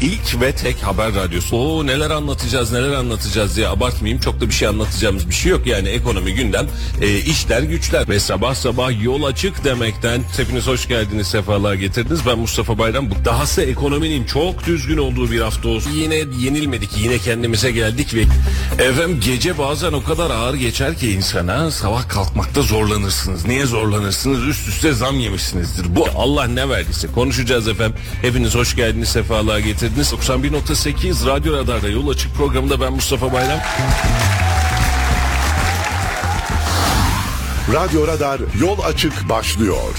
ilk ve tek haber radyosu. Oo neler anlatacağız neler anlatacağız diye abartmayayım. Çok da bir şey anlatacağımız bir şey yok. Yani ekonomi gündem, e, işler güçler ve sabah sabah yol açık demekten hepiniz hoş geldiniz sefalar getirdiniz. Ben Mustafa Bayram. Bu dahası ekonominin çok düzgün olduğu bir hafta olsun. Yine yenilmedik yine kendimize geldik ve efendim gece bazen o kadar ağır geçer ki insana sabah kalkmakta zorlanırsınız. Niye zorlanırsınız? Üst üste zam yemişsinizdir. Bu Allah ne verdiyse konuşacağız efendim. Hepiniz hoş geldiniz sefalar getirdiniz. 91.8 Radyo Radar'da yol açık programında ben Mustafa Bayram. Radyo Radar yol açık başlıyor.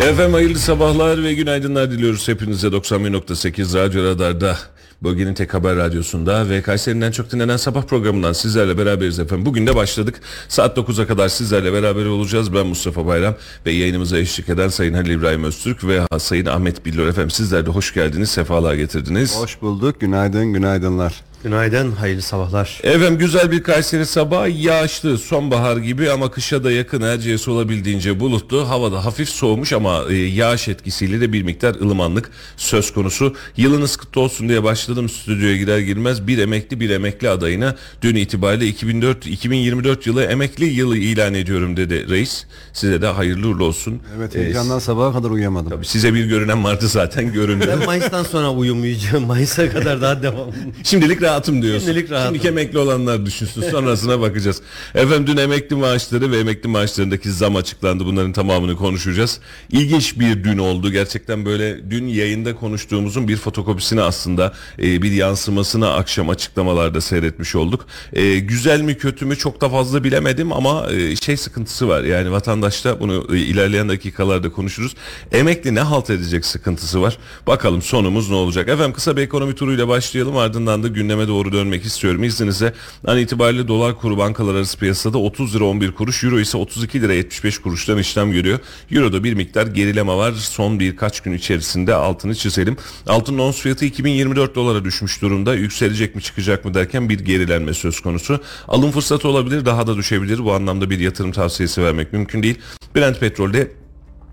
Efendim hayırlı sabahlar ve günaydınlar diliyoruz hepinize 91.8 Radyo Radar'da bölgenin tek haber radyosunda ve Kayseri'den çok dinlenen sabah programından sizlerle beraberiz efendim. Bugün de başladık. Saat 9'a kadar sizlerle beraber olacağız. Ben Mustafa Bayram ve yayınımıza eşlik eden Sayın Halil İbrahim Öztürk ve Sayın Ahmet Billur efendim. Sizler de hoş geldiniz, sefalar getirdiniz. Hoş bulduk. Günaydın, günaydınlar. Günaydın, hayırlı sabahlar. Efendim güzel bir Kayseri sabahı yağışlı sonbahar gibi ama kışa da yakın Erciyes olabildiğince bulutlu. Havada hafif soğumuş ama e, yağış etkisiyle de bir miktar ılımanlık söz konusu. Yılınız kutlu olsun diye başladım stüdyoya girer girmez bir emekli bir emekli adayına dün itibariyle 2004 2024 yılı emekli yılı ilan ediyorum dedi reis. Size de hayırlı uğurlu olsun. Evet, Ee, heyecandan sabaha kadar uyuyamadım. tabii size bir görünen vardı zaten göründü. Ben Mayıs'tan sonra uyumayacağım. Mayıs'a kadar daha devam. Şimdilik rahatım diyorsun. Şimdilik rahatım. Şimdilik emekli olanlar düşünsün sonrasına bakacağız. Efendim dün emekli maaşları ve emekli maaşlarındaki zam açıklandı. Bunların tamamını konuşacağız. İlginç bir dün oldu. Gerçekten böyle dün yayında konuştuğumuzun bir fotokopisini aslında e, bir yansımasını akşam açıklamalarda seyretmiş olduk. E, güzel mi kötü mü çok da fazla bilemedim ama e, şey sıkıntısı var. Yani vatandaşta bunu e, ilerleyen dakikalarda konuşuruz. Emekli ne halt edecek sıkıntısı var. Bakalım sonumuz ne olacak. Efendim kısa bir ekonomi turuyla başlayalım. Ardından da gündeme doğru dönmek istiyorum. İzninizle an itibariyle dolar kuru bankalar arası piyasada 30 lira 11 kuruş. Euro ise 32 lira 75 kuruştan işlem görüyor. Euro'da bir miktar gerileme var. Son birkaç gün içerisinde altını çizelim. Altın ons fiyatı 2024 dolara düşmüş durumda. Yükselecek mi çıkacak mı derken bir gerilenme söz konusu. Alım fırsatı olabilir daha da düşebilir. Bu anlamda bir yatırım tavsiyesi vermek mümkün değil. Brent petrolde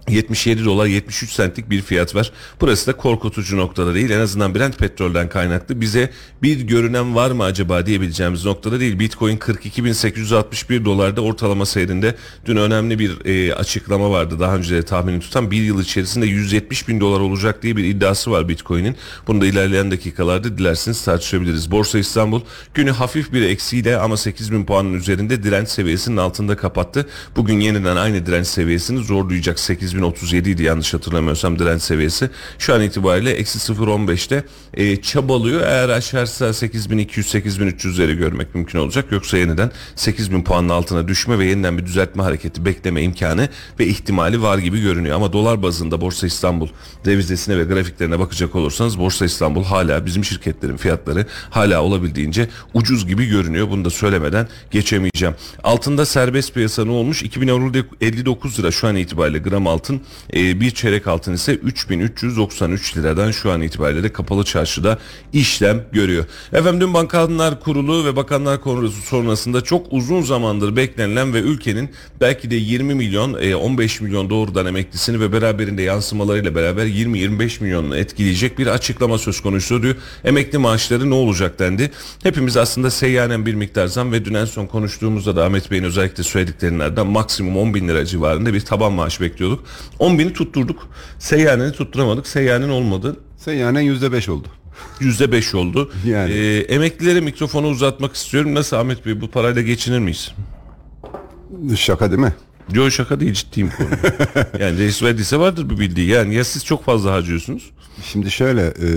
77 dolar 73 centlik bir fiyat var. Burası da korkutucu noktada değil. En azından Brent petrolden kaynaklı bize bir görünen var mı acaba diyebileceğimiz noktada değil. Bitcoin 42.861 dolarda ortalama seyrinde. Dün önemli bir e, açıklama vardı. Daha önce de tahmini tutan bir yıl içerisinde 170 bin dolar olacak diye bir iddiası var Bitcoin'in. Bunu da ilerleyen dakikalarda dilerseniz tartışabiliriz. Borsa İstanbul günü hafif bir eksiyle ama 8 bin puanın üzerinde direnç seviyesinin altında kapattı. Bugün yeniden aynı direnç seviyesini zorlayacak 8037 idi yanlış hatırlamıyorsam direnç seviyesi. Şu an itibariyle eksi 0.15'te e, çabalıyor. Eğer aşarsa 8200-8300'leri görmek mümkün olacak. Yoksa yeniden 8000 puanın altına düşme ve yeniden bir düzeltme hareketi bekleme imkanı ve ihtimali var gibi görünüyor. Ama dolar bazında Borsa İstanbul devizesine ve grafiklerine bakacak olursanız Borsa İstanbul hala bizim şirketlerin fiyatları hala olabildiğince ucuz gibi görünüyor. Bunu da söylemeden geçemeyeceğim. Altında serbest piyasa ne olmuş? 2059 lira şu an itibariyle gram altın. E, bir çeyrek altın ise 3393 liradan şu an itibariyle de kapalı çarşıda işlem görüyor. Efendim dün Bakanlar Kurulu ve Bakanlar Kongresi sonrasında çok uzun zamandır beklenilen ve ülkenin belki de 20 milyon e, 15 milyon doğrudan emeklisini ve beraberinde yansımalarıyla beraber 20-25 milyonunu etkileyecek bir açıklama söz konusuydu. Emekli maaşları ne olacak dendi. Hepimiz aslında seyyanen bir miktar zam ve dün en son konuştuğumuzda da Ahmet Bey'in özellikle söylediklerinden maksimum 10 bin lira civarında bir taban maaş bekliyorduk. 10 bini tutturduk. Seyyaneni tutturamadık. Seyyanen olmadı. Seyyanen yüzde beş oldu. Yüzde beş oldu. Yani. Ee, emeklilere mikrofonu uzatmak istiyorum. Nasıl Ahmet Bey bu parayla geçinir miyiz? Şaka değil mi? Yo şaka değil ciddiyim konu. yani reis verdiyse vardır bir bildiği. Yani ya siz çok fazla harcıyorsunuz. Şimdi şöyle, e,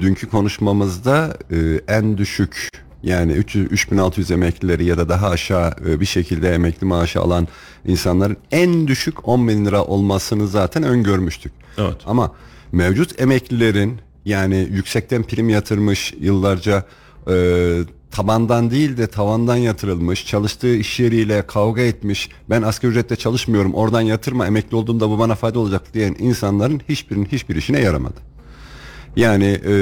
dünkü konuşmamızda e, en düşük yani 300, 3600 emeklileri ya da daha aşağı e, bir şekilde emekli maaşı alan insanların en düşük 10 bin lira olmasını zaten öngörmüştük. Evet. Ama mevcut emeklilerin yani yüksekten prim yatırmış yıllarca e, tabandan değil de tavandan yatırılmış çalıştığı iş yeriyle kavga etmiş ben asgari ücretle çalışmıyorum oradan yatırma emekli olduğumda bu bana fayda olacak diyen insanların hiçbirinin hiçbir işine yaramadı. Yani e,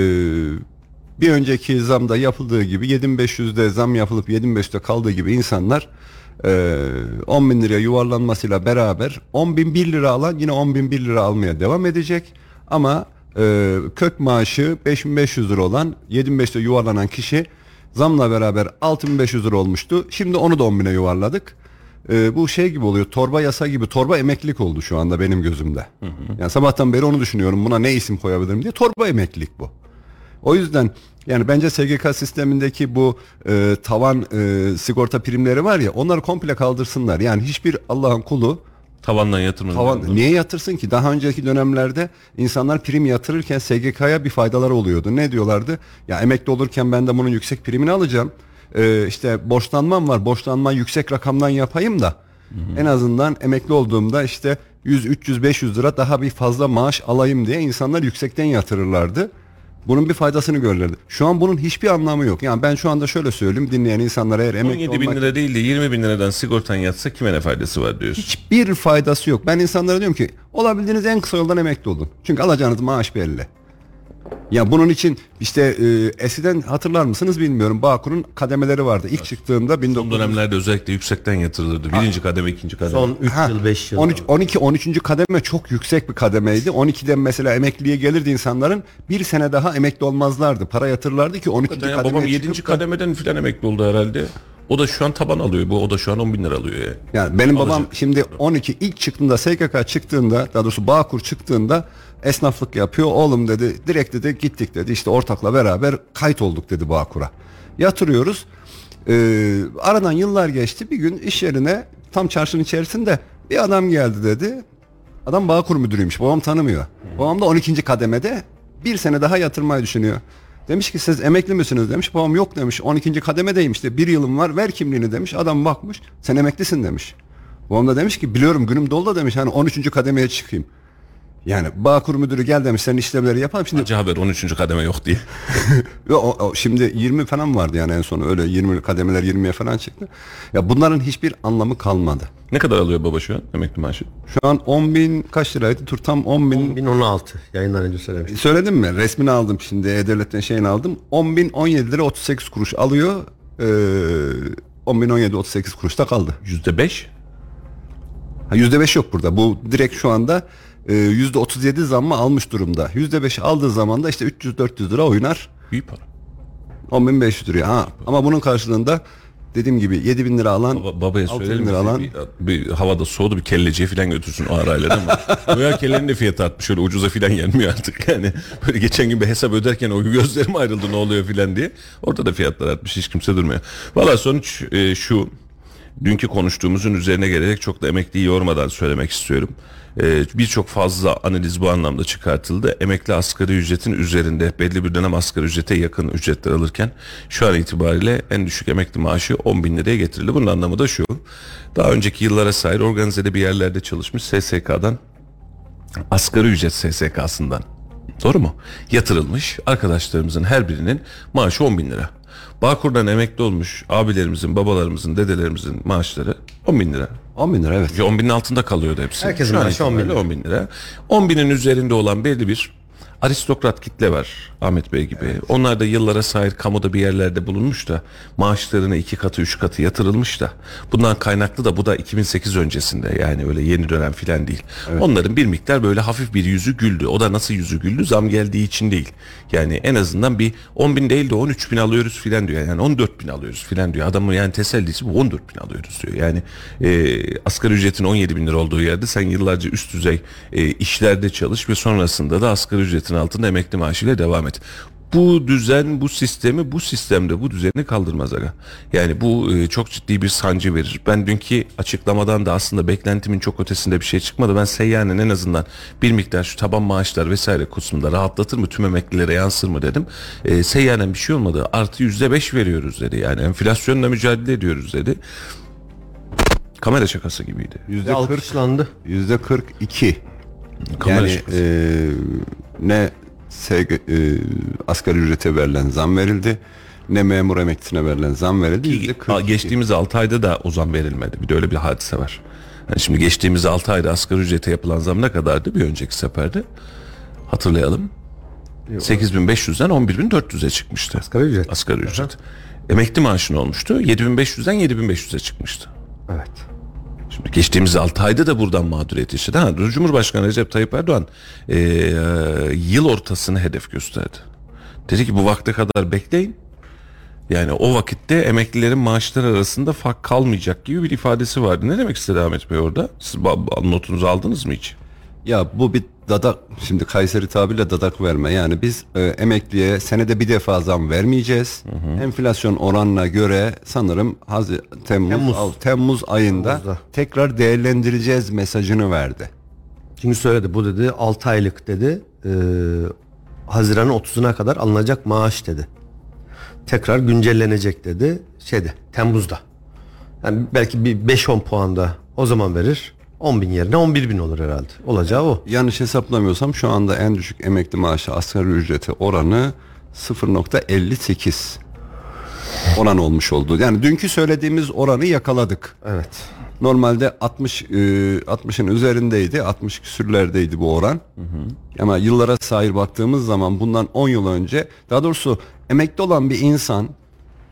bir önceki zamda yapıldığı gibi 7500'de zam yapılıp 7500'de kaldığı gibi insanlar e, 10 bin liraya yuvarlanmasıyla beraber 10 bin 1 lira alan yine 10 bin 1 lira almaya devam edecek ama e, kök maaşı 5500 lira olan 7500'e yuvarlanan kişi zamla beraber 6500 lira olmuştu. Şimdi onu da 10.000'e yuvarladık. E, bu şey gibi oluyor. Torba yasa gibi. Torba emeklilik oldu şu anda benim gözümde. Yani sabahtan beri onu düşünüyorum. Buna ne isim koyabilirim diye. Torba emeklilik bu. O yüzden yani bence SGK sistemindeki bu e, tavan e, sigorta primleri var ya onları komple kaldırsınlar. Yani hiçbir Allah'ın kulu Tavandan yatırmanın tavan niye yatırsın ki? Daha önceki dönemlerde insanlar prim yatırırken SGK'ya bir faydaları oluyordu. Ne diyorlardı? Ya emekli olurken ben de bunun yüksek primini alacağım. E, işte borçlanmam var. Borçlanma yüksek rakamdan yapayım da en azından emekli olduğumda işte 100 300 500 lira daha bir fazla maaş alayım diye insanlar yüksekten yatırırlardı. Bunun bir faydasını görürlerdi. Şu an bunun hiçbir anlamı yok. Yani ben şu anda şöyle söyleyeyim dinleyen insanlara eğer emekli 17 bin olmak lira değil de 20 bin liradan sigortan yatsa kime ne faydası var diyorsun. hiçbir faydası yok. Ben insanlara diyorum ki olabildiğiniz en kısa yoldan emekli olun. Çünkü alacağınız maaş belli. Ya bunun için işte e, eskiden hatırlar mısınız bilmiyorum. Bağkur'un kademeleri vardı. İlk çıktığında Son 1900 dönemlerde özellikle yüksekten yatırılırdı. Birinci kademe, ikinci kademe. Son 3 Ha, yıl 5 yıl. 13 12 13. kademe çok yüksek bir kademeydi. 12'den mesela emekliye gelirdi insanların bir sene daha emekli olmazlardı. Para yatırırlardı ki 12. Hakikaten ya, kademeye babam 7. çıkıp da- kademeden filan emekli oldu herhalde. O da şu an taban alıyor. Bu o da şu an 10 bin lira alıyor yani. Yani benim babam Alacak. şimdi 12 ilk çıktığında SGK çıktığında daha doğrusu Bağkur çıktığında esnaflık yapıyor. Oğlum dedi direkt dedi gittik dedi işte ortakla beraber kayıt olduk dedi Bağkur'a. Yatırıyoruz. Ee, aradan yıllar geçti. Bir gün iş yerine tam çarşının içerisinde bir adam geldi dedi. Adam Bağkur müdürüymüş. Babam tanımıyor. Babam da 12. kademede bir sene daha yatırmayı düşünüyor. Demiş ki siz emekli misiniz demiş. Babam yok demiş. 12. kademedeyim işte. Bir yılım var ver kimliğini demiş. Adam bakmış sen emeklisin demiş. Babam da demiş ki biliyorum günüm dolu da demiş. Hani 13. kademeye çıkayım. Yani Bağkur müdürü gel demiş senin işlemleri yapalım. Şimdi Acı haber 13. kademe yok diye. Yo, o, o şimdi 20 falan vardı yani en son öyle 20 kademeler 20'ye falan çıktı. Ya bunların hiçbir anlamı kalmadı. Ne kadar alıyor baba şu an emekli maaşı? Şu an 10 bin kaç liraydı? Tur tam 10 bin 2016 yayından önce söylemiştim. Söyledim mi? Resmini aldım şimdi. E-Devlet'ten şeyini aldım. 10 bin 17 lira 38 kuruş alıyor. Ee, 10 bin 17 38 kuruşta kaldı. Yüzde beş. Ha, %5 yok burada. Bu direkt şu anda e, %37 zammı almış durumda. %5 aldığı zaman da işte 300-400 lira oynar. Büyük para. 10.500 liraya. Ha, ama bunun karşılığında dediğim gibi 7 bin lira alan Baba, babaya altı bin söyleyelim lira mi? alan Bir, bir havada soğudu bir kelleciye falan götürsün o arayla ama. Böyle kellenin de fiyatı artmış öyle ucuza falan gelmiyor artık yani. Böyle geçen gün bir hesap öderken o gözlerim ayrıldı ne oluyor filan diye. Orada da fiyatlar artmış hiç kimse durmuyor. Valla sonuç e, şu. Dünkü konuştuğumuzun üzerine gelerek çok da emekliyi yormadan söylemek istiyorum. Ee, Birçok fazla analiz bu anlamda çıkartıldı. Emekli asgari ücretin üzerinde belli bir dönem asgari ücrete yakın ücretler alırken şu an itibariyle en düşük emekli maaşı 10 bin liraya getirildi. Bunun anlamı da şu. Daha önceki yıllara sahip organizede bir yerlerde çalışmış SSK'dan asgari ücret SSK'sından doğru mu? Yatırılmış arkadaşlarımızın her birinin maaşı 10 bin lira. Bağkur'dan emekli olmuş abilerimizin, babalarımızın, dedelerimizin maaşları 10 bin lira. 10 bin lira evet. 10 binin altında kalıyordu hepsi. Herkesin Şu an maaşı 10 bin itibariyle 10 bin lira. 10 binin üzerinde olan belli bir aristokrat kitle var Ahmet Bey gibi. Onlar da yıllara sahip kamuda bir yerlerde bulunmuş da maaşlarına iki katı üç katı yatırılmış da bundan kaynaklı da bu da 2008 öncesinde yani öyle yeni dönem filan değil. Onların bir miktar böyle hafif bir yüzü güldü. O da nasıl yüzü güldü? Zam geldiği için değil. Yani en azından bir 10 bin değil de 13 bin alıyoruz filan diyor. Yani 14 bin alıyoruz filan diyor. Adamın yani tesellisi bu 14 bin alıyoruz diyor. Yani e, asgari ücretin 17 bin lira olduğu yerde sen yıllarca üst düzey e, işlerde çalış ve sonrasında da asgari ücretin altında emekli maaşıyla devam et. Bu düzen, bu sistemi, bu sistemde bu düzeni kaldırmaz aga. Yani bu e, çok ciddi bir sancı verir. Ben dünkü açıklamadan da aslında beklentimin çok ötesinde bir şey çıkmadı. Ben seyyanen en azından bir miktar şu taban maaşlar vesaire kısmında rahatlatır mı tüm emeklilere yansır mı dedim. E, seyyanen bir şey olmadı. Artı yüzde beş veriyoruz dedi. Yani enflasyonla mücadele ediyoruz dedi. Kamera şakası gibiydi. Yüzde Ve 40 alkışlandı. Yüzde 42. Kamera Yani şakası. e, ne SG, e, asgari ücrete verilen zam verildi ne memur emeklisine verilen zam verildi. Yüzde Aa, 42. Geçtiğimiz 6 ayda da o zam verilmedi. Bir de öyle bir hadise var. Yani şimdi geçtiğimiz 6 ayda asgari ücrete yapılan zam ne kadardı bir önceki seferde? Hatırlayalım. 8500'den 11400'e çıkmıştı. Asgari ücret. Asgari ücret. Emekli maaşı ne olmuştu? 7500'den 7500'e çıkmıştı. Evet. Şimdi geçtiğimiz 6 ayda da buradan mağduriyet işte. Ha, Cumhurbaşkanı Recep Tayyip Erdoğan e, yıl ortasını hedef gösterdi. Dedi ki bu vakte kadar bekleyin. Yani o vakitte emeklilerin maaşları arasında fark kalmayacak gibi bir ifadesi vardı. Ne demek istedi Ahmet Bey orada? Siz notunuzu aldınız mı hiç? Ya bu bir dadak şimdi Kayseri tabirle dadak verme. Yani biz e, emekliye senede bir defa zam vermeyeceğiz. Enflasyon oranına göre sanırım Hazi, Temmuz, Temmuz. Temmuz. Temmuz ayında Temmuz'da. tekrar değerlendireceğiz mesajını verdi. Çünkü söyledi bu dedi 6 aylık dedi. E, Haziran'ın 30'una kadar alınacak maaş dedi. Tekrar güncellenecek dedi. Şeyde Temmuz'da. Yani belki bir 5-10 puan da o zaman verir. 10 bin yerine 11 bin olur herhalde. Olacağı o. Yanlış hesaplamıyorsam şu anda en düşük emekli maaşı asgari ücreti oranı 0.58 oran olmuş oldu. Yani dünkü söylediğimiz oranı yakaladık. Evet. Normalde 60 e, 60'ın üzerindeydi. 60 küsürlerdeydi bu oran. Ama yıllara sahip baktığımız zaman bundan 10 yıl önce daha doğrusu emekli olan bir insan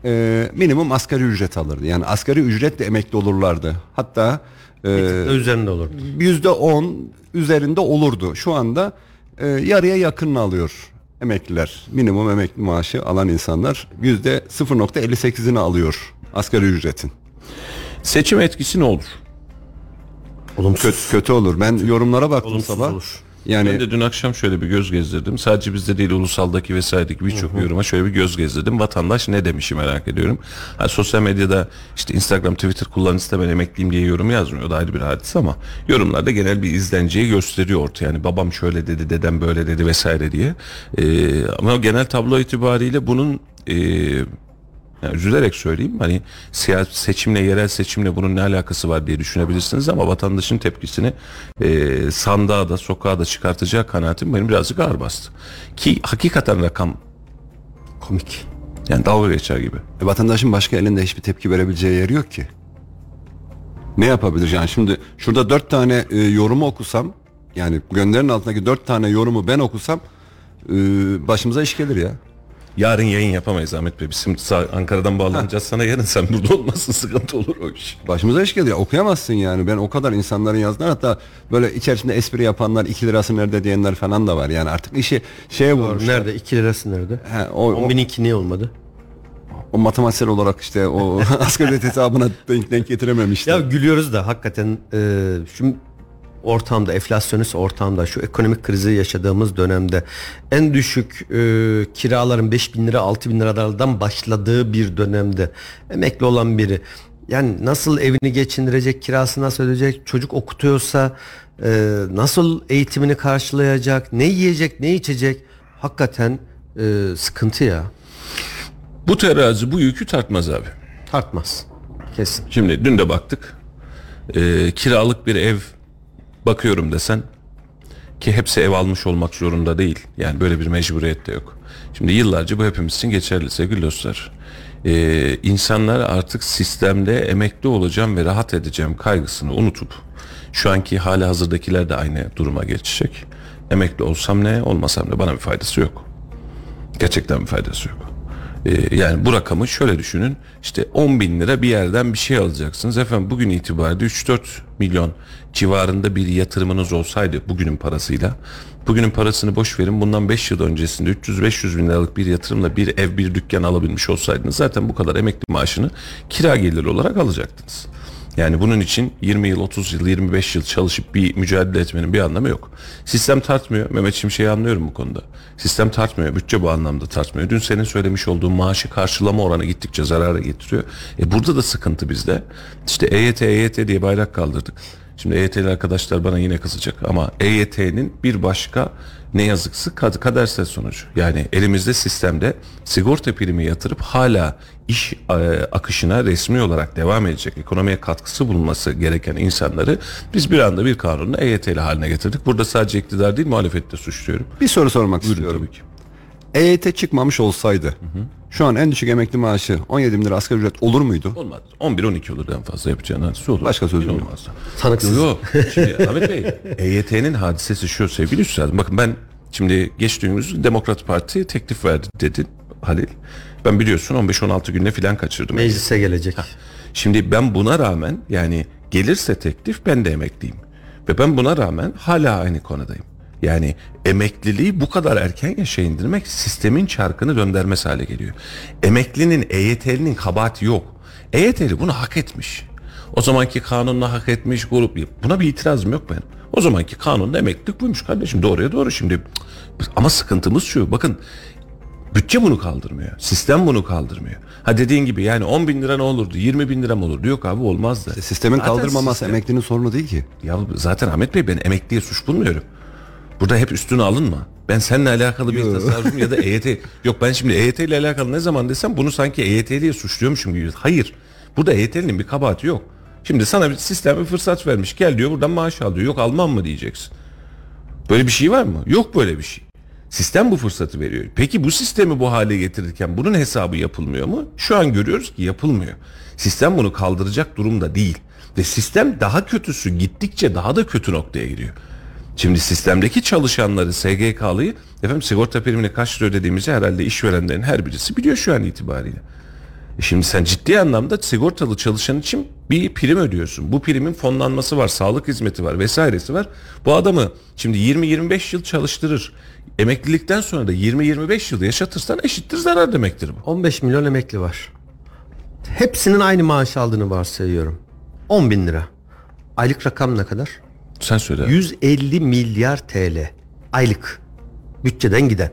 e, minimum asgari ücret alırdı. Yani asgari ücretle emekli olurlardı. Hatta e, Üzerinde olur. yüzde on üzerinde olurdu. Şu anda e, yarıya yakın alıyor emekliler. Minimum emekli maaşı alan insanlar yüzde 0.58'ini alıyor asgari ücretin. Seçim etkisi ne olur? Olumsuz. Kötü, kötü olur. Ben yorumlara baktım Olumsuz sabah. olur. Yani Ben de dün akşam şöyle bir göz gezdirdim. Sadece bizde değil ulusaldaki vesairedeki birçok yoruma şöyle bir göz gezdirdim. Vatandaş ne demişi merak ediyorum. Ha, sosyal medyada işte Instagram, Twitter kullanıcısı da ben emekliyim diye yorum yazmıyor. O da ayrı bir hadise ama yorumlarda genel bir izlenciyi gösteriyor ortaya. Yani babam şöyle dedi, dedem böyle dedi vesaire diye. Ee, ama genel tablo itibariyle bunun e, yani üzülerek söyleyeyim hani siyasi seçimle yerel seçimle bunun ne alakası var diye düşünebilirsiniz ama vatandaşın tepkisini e, sandığa da sokağa da çıkartacağı kanaatim benim birazcık ağır bastı. Ki hakikaten rakam Komik. yani dalga geçer gibi. e, vatandaşın başka elinde hiçbir tepki verebileceği yeri yok ki. Ne yapabilir yani şimdi şurada dört tane e, yorumu okusam yani gönderin altındaki dört tane yorumu ben okusam e, başımıza iş gelir ya. Yarın yayın yapamayız Ahmet Bey. Biz şimdi sağ- Ankara'dan bağlanacağız sana yarın sen burada olmasın sıkıntı olur o iş. Başımıza iş gelir ya okuyamazsın yani ben o kadar insanların yazdığını hatta böyle içerisinde espri yapanlar 2 lirası nerede diyenler falan da var yani artık işi şeye vurmuş. Nerede? 2 lirası nerede? He, o, 10 o, bin iki niye olmadı? o matematiksel olarak işte o asgari ücret hesabına denk, denk getirememişler. Ya gülüyoruz da hakikaten e, şu ortamda enflasyonist ortamda şu ekonomik krizi yaşadığımız dönemde en düşük e, kiraların 5 bin lira 6 bin liralardan başladığı bir dönemde emekli olan biri yani nasıl evini geçindirecek kirası nasıl ödeyecek çocuk okutuyorsa e, nasıl eğitimini karşılayacak ne yiyecek ne içecek hakikaten e, sıkıntı ya Bu terazi bu yükü tartmaz abi. tartmaz kesin Şimdi dün de baktık. Ee, kiralık bir ev bakıyorum desen ki hepsi ev almış olmak zorunda değil. Yani böyle bir mecburiyet de yok. Şimdi yıllarca bu hepimiz için geçerli sevgili dostlar. Ee, insanlar artık sistemde emekli olacağım ve rahat edeceğim kaygısını unutup şu anki hali hazırdakiler de aynı duruma geçecek. Emekli olsam ne olmasam ne bana bir faydası yok. Gerçekten bir faydası yok. Ee, yani bu rakamı şöyle düşünün. İşte 10 bin lira bir yerden bir şey alacaksınız. Efendim bugün itibariyle 3-4 milyon civarında bir yatırımınız olsaydı bugünün parasıyla. Bugünün parasını boş verin. Bundan 5 yıl öncesinde 300-500 bin liralık bir yatırımla bir ev bir dükkan alabilmiş olsaydınız zaten bu kadar emekli maaşını kira geliri olarak alacaktınız. Yani bunun için 20 yıl, 30 yıl, 25 yıl çalışıp bir mücadele etmenin bir anlamı yok. Sistem tartmıyor. Mehmet Şimşek'i anlıyorum bu konuda. Sistem tartmıyor. Bütçe bu anlamda tartmıyor. Dün senin söylemiş olduğun maaşı karşılama oranı gittikçe zarara getiriyor. E burada da sıkıntı bizde. İşte EYT, EYT diye bayrak kaldırdık. Şimdi EYT'li arkadaşlar bana yine kızacak ama EYT'nin bir başka ne yazıksı kad- kadersel sonucu. Yani elimizde sistemde sigorta primi yatırıp hala iş e, akışına resmi olarak devam edecek, ekonomiye katkısı bulunması gereken insanları biz bir anda bir kanunla EYT'li haline getirdik. Burada sadece iktidar değil muhalefette suçluyorum. Bir soru sormak Buyurun istiyorum. tabii ki. EYT çıkmamış olsaydı şu an en düşük emekli maaşı 17 bin lira asgari ücret olur muydu? Olmaz. 11-12 olur en fazla yapacağın hadise olur. Başka sözüm yok. olmaz. Tanıksız. Yok. Şimdi Ahmet Bey EYT'nin hadisesi şu sevgili üstadım. Bakın ben şimdi geçtiğimiz Demokrat Parti teklif verdi dedi Halil. Ben biliyorsun 15-16 günde filan kaçırdım. Meclise gelecek. Şimdi ben buna rağmen yani Gelirse teklif ben de emekliyim. Ve ben buna rağmen hala aynı konudayım. Yani emekliliği bu kadar erken yaşa indirmek sistemin çarkını döndürmez hale geliyor. Emeklinin EYT'linin kabahati yok. EYT'li bunu hak etmiş. O zamanki kanunla hak etmiş grup. Buna bir itirazım yok benim. O zamanki kanunda emeklilik buymuş kardeşim. Doğruya doğru şimdi. Ama sıkıntımız şu. Bakın Bütçe bunu kaldırmıyor. Sistem bunu kaldırmıyor. Ha dediğin gibi yani 10 bin lira ne olurdu? 20 bin lira mı olurdu? Yok abi olmazdı. Sistemin Zaten kaldırmaması sistem- emeklinin sorunu değil ki. Ya zaten Ahmet Bey ben emekliye suç bulmuyorum. Burada hep üstüne alınma. Ben seninle alakalı bir tasarrufum ya da EYT. Yok ben şimdi EYT ile alakalı ne zaman desem bunu sanki EYT'liye suçluyormuşum gibi. Hayır. Burada EYT'linin bir kabahati yok. Şimdi sana bir sistem bir fırsat vermiş. Gel diyor buradan maaş al diyor. Yok almam mı diyeceksin. Böyle bir şey var mı? Yok böyle bir şey. Sistem bu fırsatı veriyor. Peki bu sistemi bu hale getirirken bunun hesabı yapılmıyor mu? Şu an görüyoruz ki yapılmıyor. Sistem bunu kaldıracak durumda değil. Ve sistem daha kötüsü gittikçe daha da kötü noktaya gidiyor. Şimdi sistemdeki çalışanları SGK'lıyı efendim sigorta primini kaç lira ödediğimizi herhalde işverenlerin her birisi biliyor şu an itibariyle. E Şimdi sen ciddi anlamda sigortalı çalışan için bir prim ödüyorsun. Bu primin fonlanması var, sağlık hizmeti var vesairesi var. Bu adamı şimdi 20-25 yıl çalıştırır. Emeklilikten sonra da 20-25 yıl yaşatırsan eşittir zarar demektir bu. 15 milyon emekli var. Hepsinin aynı maaş aldığını varsayıyorum. 10 bin lira. Aylık rakam ne kadar? Sen söyle. 150 milyar TL. Aylık. Bütçeden giden.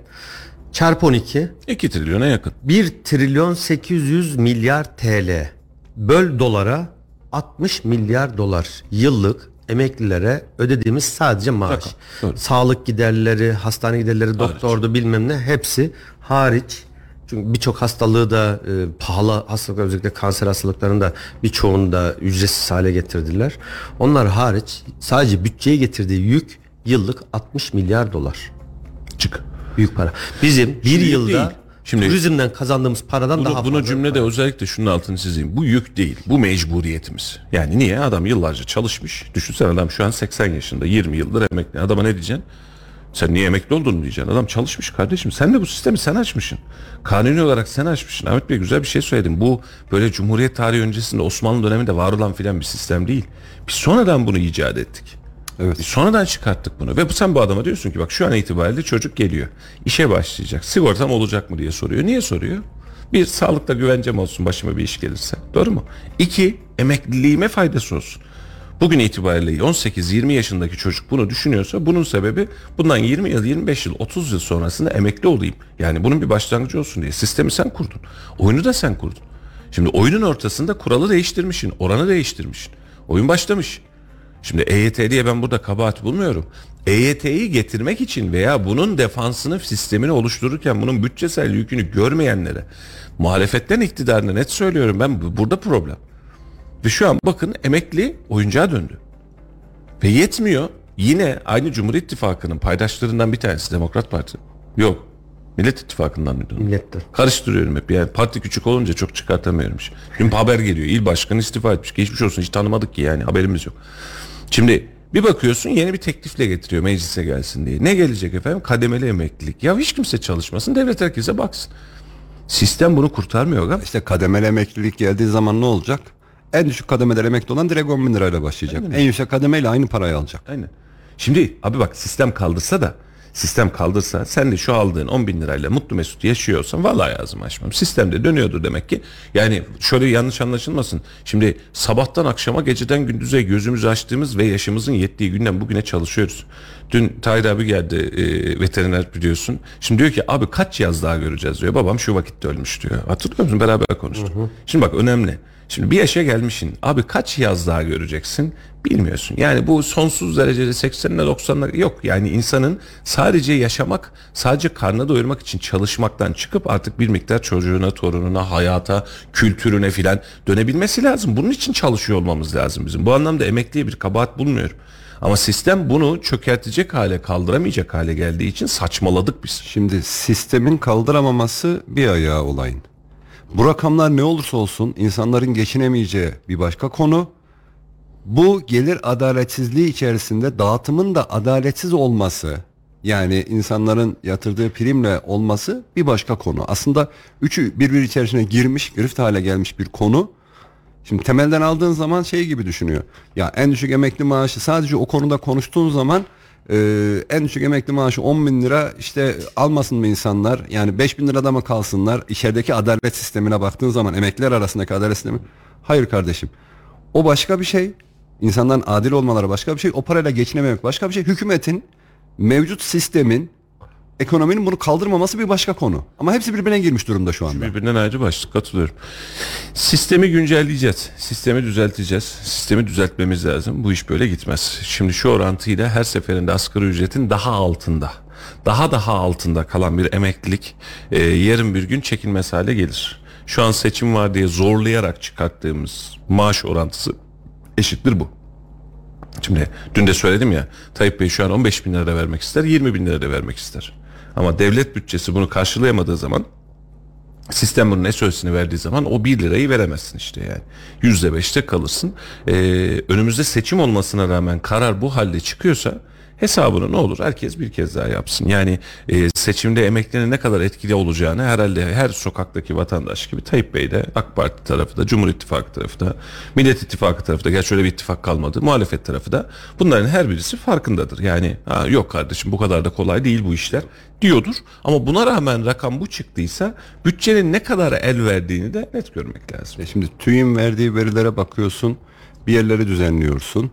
Çarpı 12. 2 trilyona yakın. 1 trilyon 800 milyar TL. Böl dolara 60 milyar dolar yıllık emeklilere ödediğimiz sadece maaş. Rakam. Sağlık giderleri, hastane giderleri, doktordu bilmem ne hepsi hariç. Çünkü birçok hastalığı da e, pahalı hastalıklar özellikle kanser hastalıklarını da birçoğunu da ücretsiz hale getirdiler. Onlar hariç sadece bütçeye getirdiği yük yıllık 60 milyar dolar. Çık. Büyük para. Bizim bir yılda değil. Şimdi- turizmden kazandığımız paradan daha Bunu, fazla. bunu cümlede özellikle şunun altını çizeyim. Bu yük değil. Bu mecburiyetimiz. Yani niye? Adam yıllarca çalışmış. Düşünsene adam şu an 80 yaşında. 20 yıldır emekli. Adama ne diyeceksin? Sen niye emekli oldun diyeceksin. Adam çalışmış kardeşim. Sen de bu sistemi sen açmışsın. Kanuni olarak sen açmışsın. Ahmet Bey güzel bir şey söyledin. Bu böyle Cumhuriyet tarihi öncesinde Osmanlı döneminde var olan filan bir sistem değil. Biz sonradan bunu icat ettik. Evet. Biz sonradan çıkarttık bunu ve sen bu adama diyorsun ki bak şu an itibariyle çocuk geliyor. İşe başlayacak. Sigortam olacak mı diye soruyor. Niye soruyor? Bir sağlıkta güvencem olsun başıma bir iş gelirse. Doğru mu? İki emekliliğime faydası olsun. Bugün itibariyle 18-20 yaşındaki çocuk bunu düşünüyorsa bunun sebebi bundan 20 yıl, 25 yıl, 30 yıl sonrasında emekli olayım. Yani bunun bir başlangıcı olsun diye. Sistemi sen kurdun. Oyunu da sen kurdun. Şimdi oyunun ortasında kuralı değiştirmişsin, oranı değiştirmişsin. Oyun başlamış. Şimdi EYT diye ben burada kabahat bulmuyorum. EYT'yi getirmek için veya bunun defansını sistemini oluştururken bunun bütçesel yükünü görmeyenlere muhalefetten iktidarına net söylüyorum ben bu- burada problem. Ve şu an bakın emekli oyuncağa döndü. Ve yetmiyor. Yine aynı Cumhur İttifakı'nın paydaşlarından bir tanesi Demokrat Parti. Yok. Millet İttifakı'ndan mıydı? Millettir. Karıştırıyorum hep. Yani parti küçük olunca çok çıkartamıyorum. işte. Dün haber geliyor. İl başkanı istifa etmiş. Geçmiş olsun. Hiç tanımadık ki yani. Haberimiz yok. Şimdi bir bakıyorsun yeni bir teklifle getiriyor meclise gelsin diye. Ne gelecek efendim? Kademeli emeklilik. Ya hiç kimse çalışmasın. Devlet herkese baksın. Sistem bunu kurtarmıyor. Galiba. İşte kademeli emeklilik geldiği zaman ne olacak? En düşük kademede emekli olan direkt 10 bin lirayla başlayacak. En yüksek kademeyle aynı parayı alacak. Aynen. Şimdi abi bak sistem kaldırsa da sistem kaldırsa sen de şu aldığın 10 bin lirayla mutlu mesut yaşıyorsan vallahi ağzımı açmam. Sistemde dönüyordur demek ki. Yani şöyle yanlış anlaşılmasın. Şimdi sabahtan akşama geceden gündüze gözümüzü açtığımız ve yaşımızın yettiği günden bugüne çalışıyoruz. Dün Tahir abi geldi e, veteriner biliyorsun. Şimdi diyor ki abi kaç yaz daha göreceğiz diyor. Babam şu vakitte ölmüş diyor. Hatırlıyor musun? Beraber konuştuk. Şimdi bak önemli. Şimdi bir yaşa gelmişsin. Abi kaç yaz daha göreceksin? Bilmiyorsun. Yani bu sonsuz derecede 80'le 90'la yok. Yani insanın sadece yaşamak, sadece karnı doyurmak için çalışmaktan çıkıp artık bir miktar çocuğuna, torununa, hayata, kültürüne filan dönebilmesi lazım. Bunun için çalışıyor olmamız lazım bizim. Bu anlamda emekliye bir kabahat bulmuyorum. Ama sistem bunu çökertecek hale, kaldıramayacak hale geldiği için saçmaladık biz. Şimdi sistemin kaldıramaması bir ayağı olayın. Bu rakamlar ne olursa olsun insanların geçinemeyeceği bir başka konu. Bu gelir adaletsizliği içerisinde dağıtımın da adaletsiz olması yani insanların yatırdığı primle olması bir başka konu. Aslında üçü birbiri içerisine girmiş, grift hale gelmiş bir konu. Şimdi temelden aldığın zaman şey gibi düşünüyor. Ya en düşük emekli maaşı sadece o konuda konuştuğun zaman e, en düşük emekli maaşı 10 bin lira işte almasın mı insanlar? Yani 5 bin lirada mı kalsınlar? İçerideki adalet sistemine baktığın zaman emekliler arasındaki adalet sistemi. Hayır kardeşim. O başka bir şey. İnsanların adil olmaları başka bir şey. O parayla geçinememek başka bir şey. Hükümetin mevcut sistemin ekonominin bunu kaldırmaması bir başka konu. Ama hepsi birbirine girmiş durumda şu anda. Birbirinden ayrı başlık katılıyorum. Sistemi güncelleyeceğiz. Sistemi düzelteceğiz. Sistemi düzeltmemiz lazım. Bu iş böyle gitmez. Şimdi şu orantıyla her seferinde asgari ücretin daha altında daha daha altında kalan bir emeklilik e, yarın bir gün çekilmez hale gelir. Şu an seçim var diye zorlayarak çıkarttığımız maaş orantısı eşittir bu. Şimdi dün de söyledim ya Tayyip Bey şu an 15 bin lira vermek ister 20 bin lira vermek ister. Ama devlet bütçesi bunu karşılayamadığı zaman sistem bunun SOS'ini verdiği zaman o 1 lirayı veremezsin işte yani. Yüzde beşte kalırsın. Ee, önümüzde seçim olmasına rağmen karar bu halde çıkıyorsa hesabını ne olur herkes bir kez daha yapsın. Yani e, seçimde emeklinin ne kadar etkili olacağını herhalde her sokaktaki vatandaş gibi Tayyip Bey de AK Parti tarafı da Cumhur İttifakı tarafı da Millet İttifakı tarafı da gerçi öyle bir ittifak kalmadı muhalefet tarafı da bunların her birisi farkındadır. Yani ha, yok kardeşim bu kadar da kolay değil bu işler diyordur. Ama buna rağmen rakam bu çıktıysa bütçenin ne kadar el verdiğini de net görmek lazım. E Şimdi TÜİ'nin verdiği verilere bakıyorsun, bir yerleri düzenliyorsun.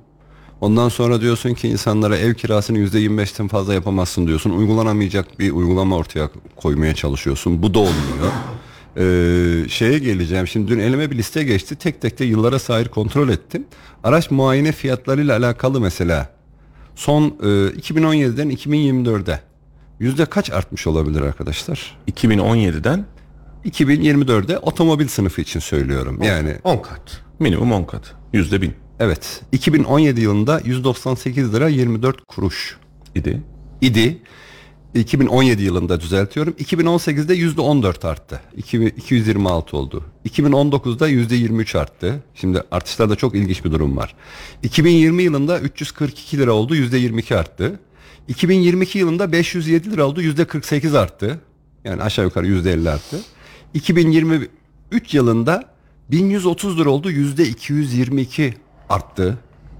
Ondan sonra diyorsun ki insanlara ev kirasını yüzde 25'ten fazla yapamazsın diyorsun. Uygulanamayacak bir uygulama ortaya koymaya çalışıyorsun. Bu da olmuyor. Ee, şeye geleceğim. Şimdi dün elime bir liste geçti. Tek tek de yıllara sahip kontrol ettim. Araç muayene fiyatlarıyla alakalı mesela son e, 2017'den 2024'e yüzde kaç artmış olabilir arkadaşlar? 2017'den 2024'de otomobil sınıfı için söylüyorum. Yani 10 kat. minimum 10 kat. Yüzde bin Evet. 2017 yılında 198 lira 24 kuruş idi. idi. 2017 yılında düzeltiyorum. 2018'de yüzde 14 arttı. 226 oldu. 2019'da yüzde 23 arttı. Şimdi artışlarda çok ilginç bir durum var. 2020 yılında 342 lira oldu. Yüzde 22 arttı. 2022 yılında 507 lira oldu. Yüzde 48 arttı. Yani aşağı yukarı yüzde 50 arttı. 2023 yılında 1130 lira oldu. Yüzde 222 arttı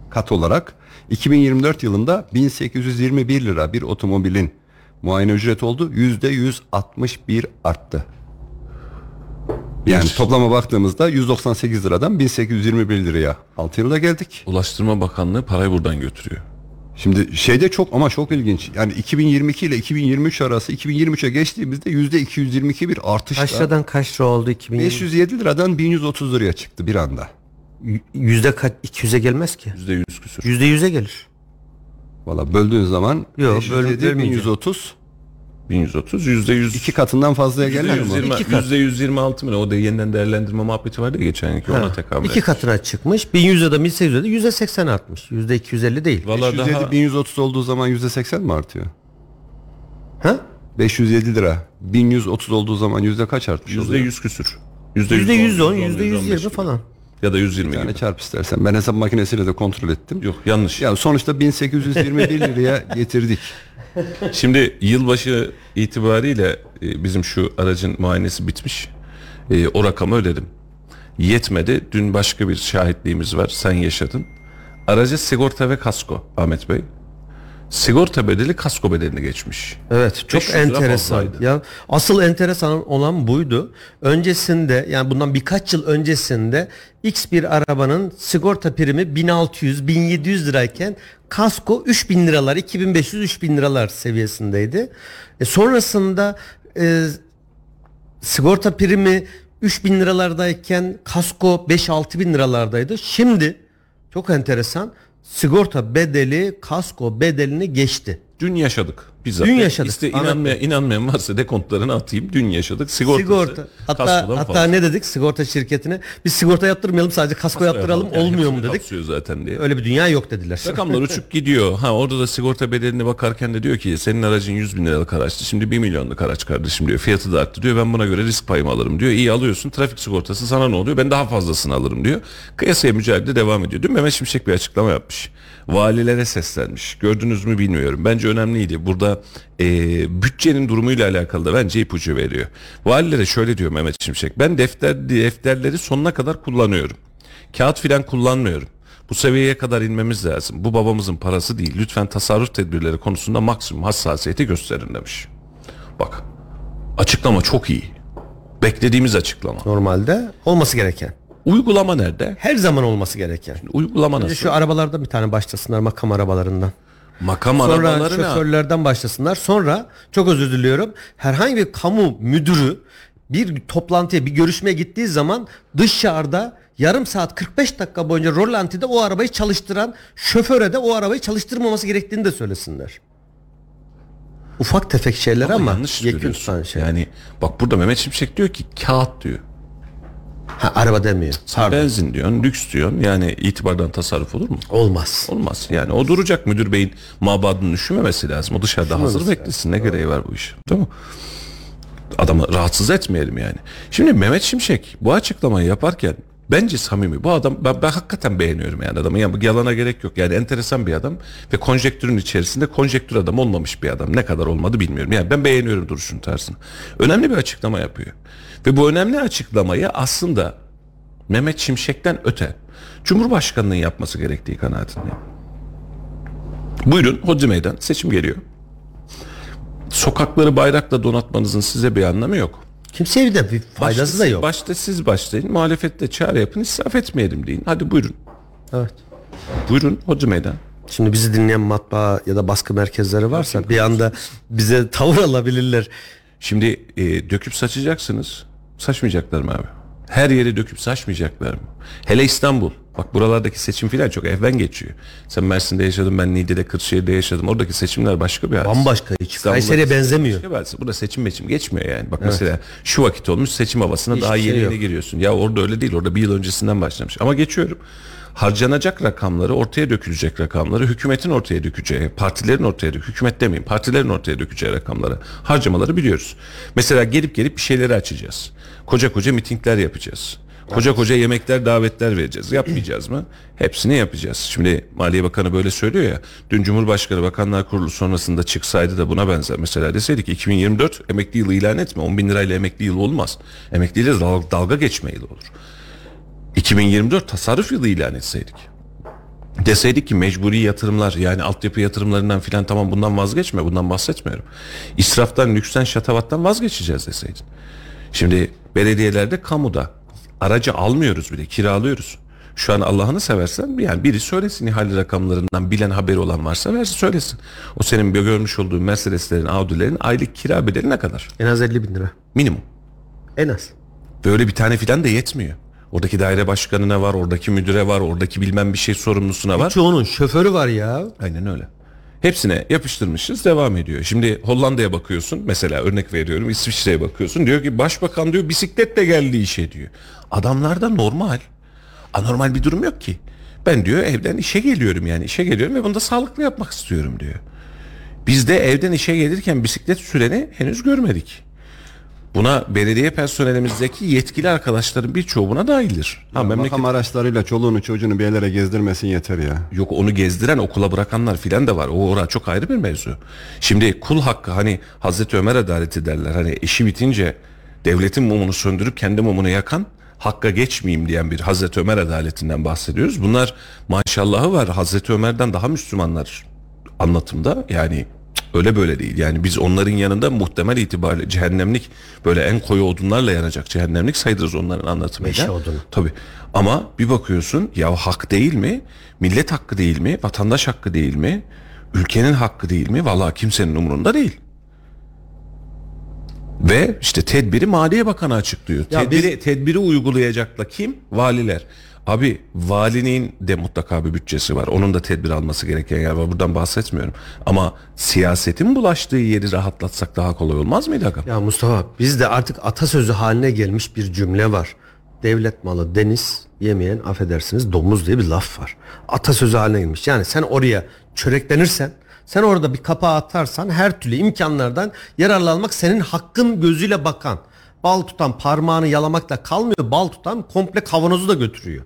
kat olarak. 2024 yılında 1821 lira bir otomobilin muayene ücret oldu. Yüzde 161 arttı. Yani toplama baktığımızda 198 liradan 1821 liraya 6 yılda geldik. Ulaştırma Bakanlığı parayı buradan götürüyor. Şimdi şeyde çok ama çok ilginç. Yani 2022 ile 2023 arası 2023'e geçtiğimizde yüzde 222 bir artışla Kaç liradan kaç lira oldu 2020? 507 liradan 1130 liraya çıktı bir anda. Yüzde kaç? 200'e gelmez ki. Yüzde yüz küsür. Yüzde yüze gelir. Valla böldüğün zaman Yok, 507, böl- bölmeyeceğim. 1130 1130 yüzde yüz. iki katından fazla Yüzde gelir mi? 120, İki kat. yüzde 126 mı ne? O da yeniden değerlendirme muhabbeti vardı ya geçen yılki ona tekabül İki eder. katına çıkmış. 1100'e de 1800'e de yüzde 80 artmış. Yüzde 250 değil. Valla 507 daha 1130 olduğu zaman yüzde 80 mi artıyor? Ha? 507 lira 1130 olduğu zaman yüzde kaç artmış yüzde oluyor? yüz küsür. Yüzde Yüzde 110, yüzde 120 gibi. falan. Ya da 120 Yani gibi. çarp istersen. Ben hesap makinesiyle de kontrol ettim. Yok yanlış. Ya sonuçta 1821 liraya getirdik. Şimdi yılbaşı itibariyle e, bizim şu aracın muayenesi bitmiş. E, o rakamı ödedim. Yetmedi. Dün başka bir şahitliğimiz var. Sen yaşadın. Araca sigorta ve kasko Ahmet Bey. Sigorta bedeli kasko bedeline geçmiş. Evet çok 500 lira enteresan. Ya asıl enteresan olan buydu. Öncesinde yani bundan birkaç yıl öncesinde X bir arabanın sigorta primi 1600 1700 lirayken kasko 3000 liralar 2500 3000 liralar seviyesindeydi. E sonrasında e, sigorta primi 3000 liralardayken kasko 5-6 bin liralardaydı. Şimdi çok enteresan sigorta bedeli kasko bedelini geçti. Dün yaşadık. Bizzat. Dün yaşadık. İşte Ahmet inanmayan, inanmayan varsa dekontlarını atayım. Dün yaşadık. Sigortası, Sigorta. Hatta hatta fazla. ne dedik sigorta şirketine? Biz sigorta yaptırmayalım sadece kasko, yaptıralım Yani olmuyor mu dedik. zaten diye. Öyle bir dünya yok dediler. Rakamlar uçup gidiyor. Ha orada da sigorta bedeline bakarken de diyor ki senin aracın 100 bin liralık araçtı. Şimdi 1 milyonluk araç kardeşim diyor. Fiyatı da arttı diyor. Ben buna göre risk payımı alırım diyor. İyi alıyorsun. Trafik sigortası sana ne oluyor? Ben daha fazlasını alırım diyor. Kıyasaya mücadele devam ediyor. Dün Mehmet Şimşek bir açıklama yapmış. Valilere seslenmiş. Gördünüz mü bilmiyorum. Bence önemliydi. Burada e, bütçenin durumuyla alakalı da bence ipucu veriyor. Valilere şöyle diyor Mehmet Şimşek. Ben defter, defterleri sonuna kadar kullanıyorum. Kağıt filan kullanmıyorum. Bu seviyeye kadar inmemiz lazım. Bu babamızın parası değil. Lütfen tasarruf tedbirleri konusunda maksimum hassasiyeti gösterin demiş. Bak açıklama çok iyi. Beklediğimiz açıklama. Normalde olması gereken. Uygulama nerede? Her zaman olması gereken. Uygulama nasıl? Şu arabalarda bir tane başlasınlar makam arabalarından. Makam Sonra arabaları ne? şoförlerden başlasınlar. Sonra çok özür diliyorum. Herhangi bir kamu müdürü bir toplantıya bir görüşmeye gittiği zaman dışarıda yarım saat 45 dakika boyunca rolantide o arabayı çalıştıran şoföre de o arabayı çalıştırmaması gerektiğini de söylesinler. Ufak tefek şeyler ama, yanlış yekün tutan şey. Yani bak burada Mehmet Şimşek diyor ki kağıt diyor. Ha, araba demiyor. Pardon. Benzin diyorsun, lüks diyorsun. Yani itibardan tasarruf olur mu? Olmaz. Olmaz. Yani o duracak müdür beyin mabadını üşümemesi lazım. O dışarıda hazır beklesin. Ne gereği var bu iş? Değil mi? Adamı rahatsız etmeyelim yani. Şimdi Mehmet Şimşek bu açıklamayı yaparken bence samimi. Bu adam ben, ben hakikaten beğeniyorum yani adamı. Yani yalana gerek yok. Yani enteresan bir adam ve konjektürün içerisinde konjektür adam olmamış bir adam. Ne kadar olmadı bilmiyorum. Yani ben beğeniyorum duruşun tarzını. Önemli bir açıklama yapıyor. Ve bu önemli açıklamayı aslında Mehmet Şimşek'ten öte Cumhurbaşkanının yapması gerektiği kanaatindeyim. Buyurun Hodri Meydan seçim geliyor. Sokakları bayrakla donatmanızın size bir anlamı yok. Kimseye de bir faydası Başta- da yok. Başta siz başlayın. Muhalefette çağrı yapın. israf etmeyelim deyin. Hadi buyurun. Evet. Buyurun Hodri Meydan. Şimdi bizi dinleyen matbaa ya da baskı merkezleri varsa bir anda bize tavır alabilirler. Şimdi e, döküp saçacaksınız. Saçmayacaklar mı abi? Her yeri döküp saçmayacaklar mı? Hele İstanbul. Bak buralardaki seçim filan çok evven geçiyor. Sen Mersin'de yaşadın, ben Niğde'de, Kırşehir'de yaşadım. Oradaki seçimler başka bir hadise. Bambaşka hiç. Kayseri'ye benzemiyor. Başka bir hadise. Burada seçim meçim geçmiyor yani. Bak mesela şu vakit olmuş seçim havasına daha Hiçbir yeni şey yeni yok. giriyorsun. Ya orada öyle değil. Orada bir yıl öncesinden başlamış. Ama geçiyorum. Harcanacak rakamları, ortaya dökülecek rakamları, hükümetin ortaya dökeceği, partilerin ortaya dök, hükümet demeyeyim, partilerin ortaya dökeceği rakamları, harcamaları biliyoruz. Mesela gelip gelip bir şeyleri açacağız. Koca koca mitingler yapacağız. Koca koca yemekler, davetler vereceğiz. Yapmayacağız mı? Hepsini yapacağız. Şimdi Maliye Bakanı böyle söylüyor ya. Dün Cumhurbaşkanı Bakanlar Kurulu sonrasında çıksaydı da buna benzer. Mesela deseydik 2024 emekli yılı ilan etme. 10 bin lirayla emekli yılı olmaz. Emekliyle dal- dalga geçme yılı olur. 2024 tasarruf yılı ilan etseydik. Deseydik ki mecburi yatırımlar yani altyapı yatırımlarından filan tamam bundan vazgeçme bundan bahsetmiyorum. İsraftan, lüksten, şatavattan vazgeçeceğiz deseydin. Şimdi belediyelerde kamuda aracı almıyoruz bile kiralıyoruz. Şu an Allah'ını seversen yani biri söylesin ihale rakamlarından bilen haberi olan varsa versin söylesin. O senin görmüş olduğun Mercedeslerin, Audi'lerin aylık kira bedeli ne kadar? En az 50 bin lira. Minimum. En az. Böyle bir tane filan da yetmiyor. Oradaki daire başkanına var, oradaki müdüre var, oradaki bilmem bir şey sorumlusuna var. Çoğunun şoförü var ya. Aynen öyle. Hepsine yapıştırmışız devam ediyor. Şimdi Hollanda'ya bakıyorsun mesela örnek veriyorum İsviçre'ye bakıyorsun diyor ki başbakan diyor bisikletle geldi işe diyor. Adamlarda normal. Anormal bir durum yok ki. Ben diyor evden işe geliyorum yani işe geliyorum ve bunu da sağlıklı yapmak istiyorum diyor. Biz de evden işe gelirken bisiklet süreni henüz görmedik. Buna belediye personelimizdeki yetkili arkadaşların birçoğu buna dahildir. Ha, memleket Makam araçlarıyla çoluğunu çocuğunu bir yerlere gezdirmesin yeter ya. Yok onu gezdiren okula bırakanlar filan da var. O ora çok ayrı bir mevzu. Şimdi kul hakkı hani Hazreti Ömer adaleti derler. Hani işi bitince devletin mumunu söndürüp kendi mumunu yakan hakka geçmeyeyim diyen bir Hazreti Ömer adaletinden bahsediyoruz. Bunlar maşallahı var. Hazreti Ömer'den daha Müslümanlar anlatımda. Yani öyle böyle değil. Yani biz onların yanında muhtemel itibariyle cehennemlik böyle en koyu odunlarla yanacak cehennemlik sayılırız onların anlatımıyla. Meşe odunu. Tabii. Ama bir bakıyorsun ya hak değil mi? Millet hakkı değil mi? Vatandaş hakkı değil mi? Ülkenin hakkı değil mi? Vallahi kimsenin umurunda değil. Ve işte tedbiri Maliye Bakanı açıklıyor. Ya tedbiri, tedbiri uygulayacakla kim? Valiler. Abi valinin de mutlaka bir bütçesi var. Onun da tedbir alması gereken yer var. Buradan bahsetmiyorum. Ama siyasetin bulaştığı yeri rahatlatsak daha kolay olmaz mıydı Hakan? Ya Mustafa bizde artık atasözü haline gelmiş bir cümle var. Devlet malı deniz yemeyen affedersiniz domuz diye bir laf var. Atasözü haline gelmiş. Yani sen oraya çöreklenirsen sen orada bir kapağı atarsan her türlü imkanlardan yararlanmak senin hakkın gözüyle bakan. Bal tutan parmağını yalamakla kalmıyor. Bal tutan komple kavanozu da götürüyor.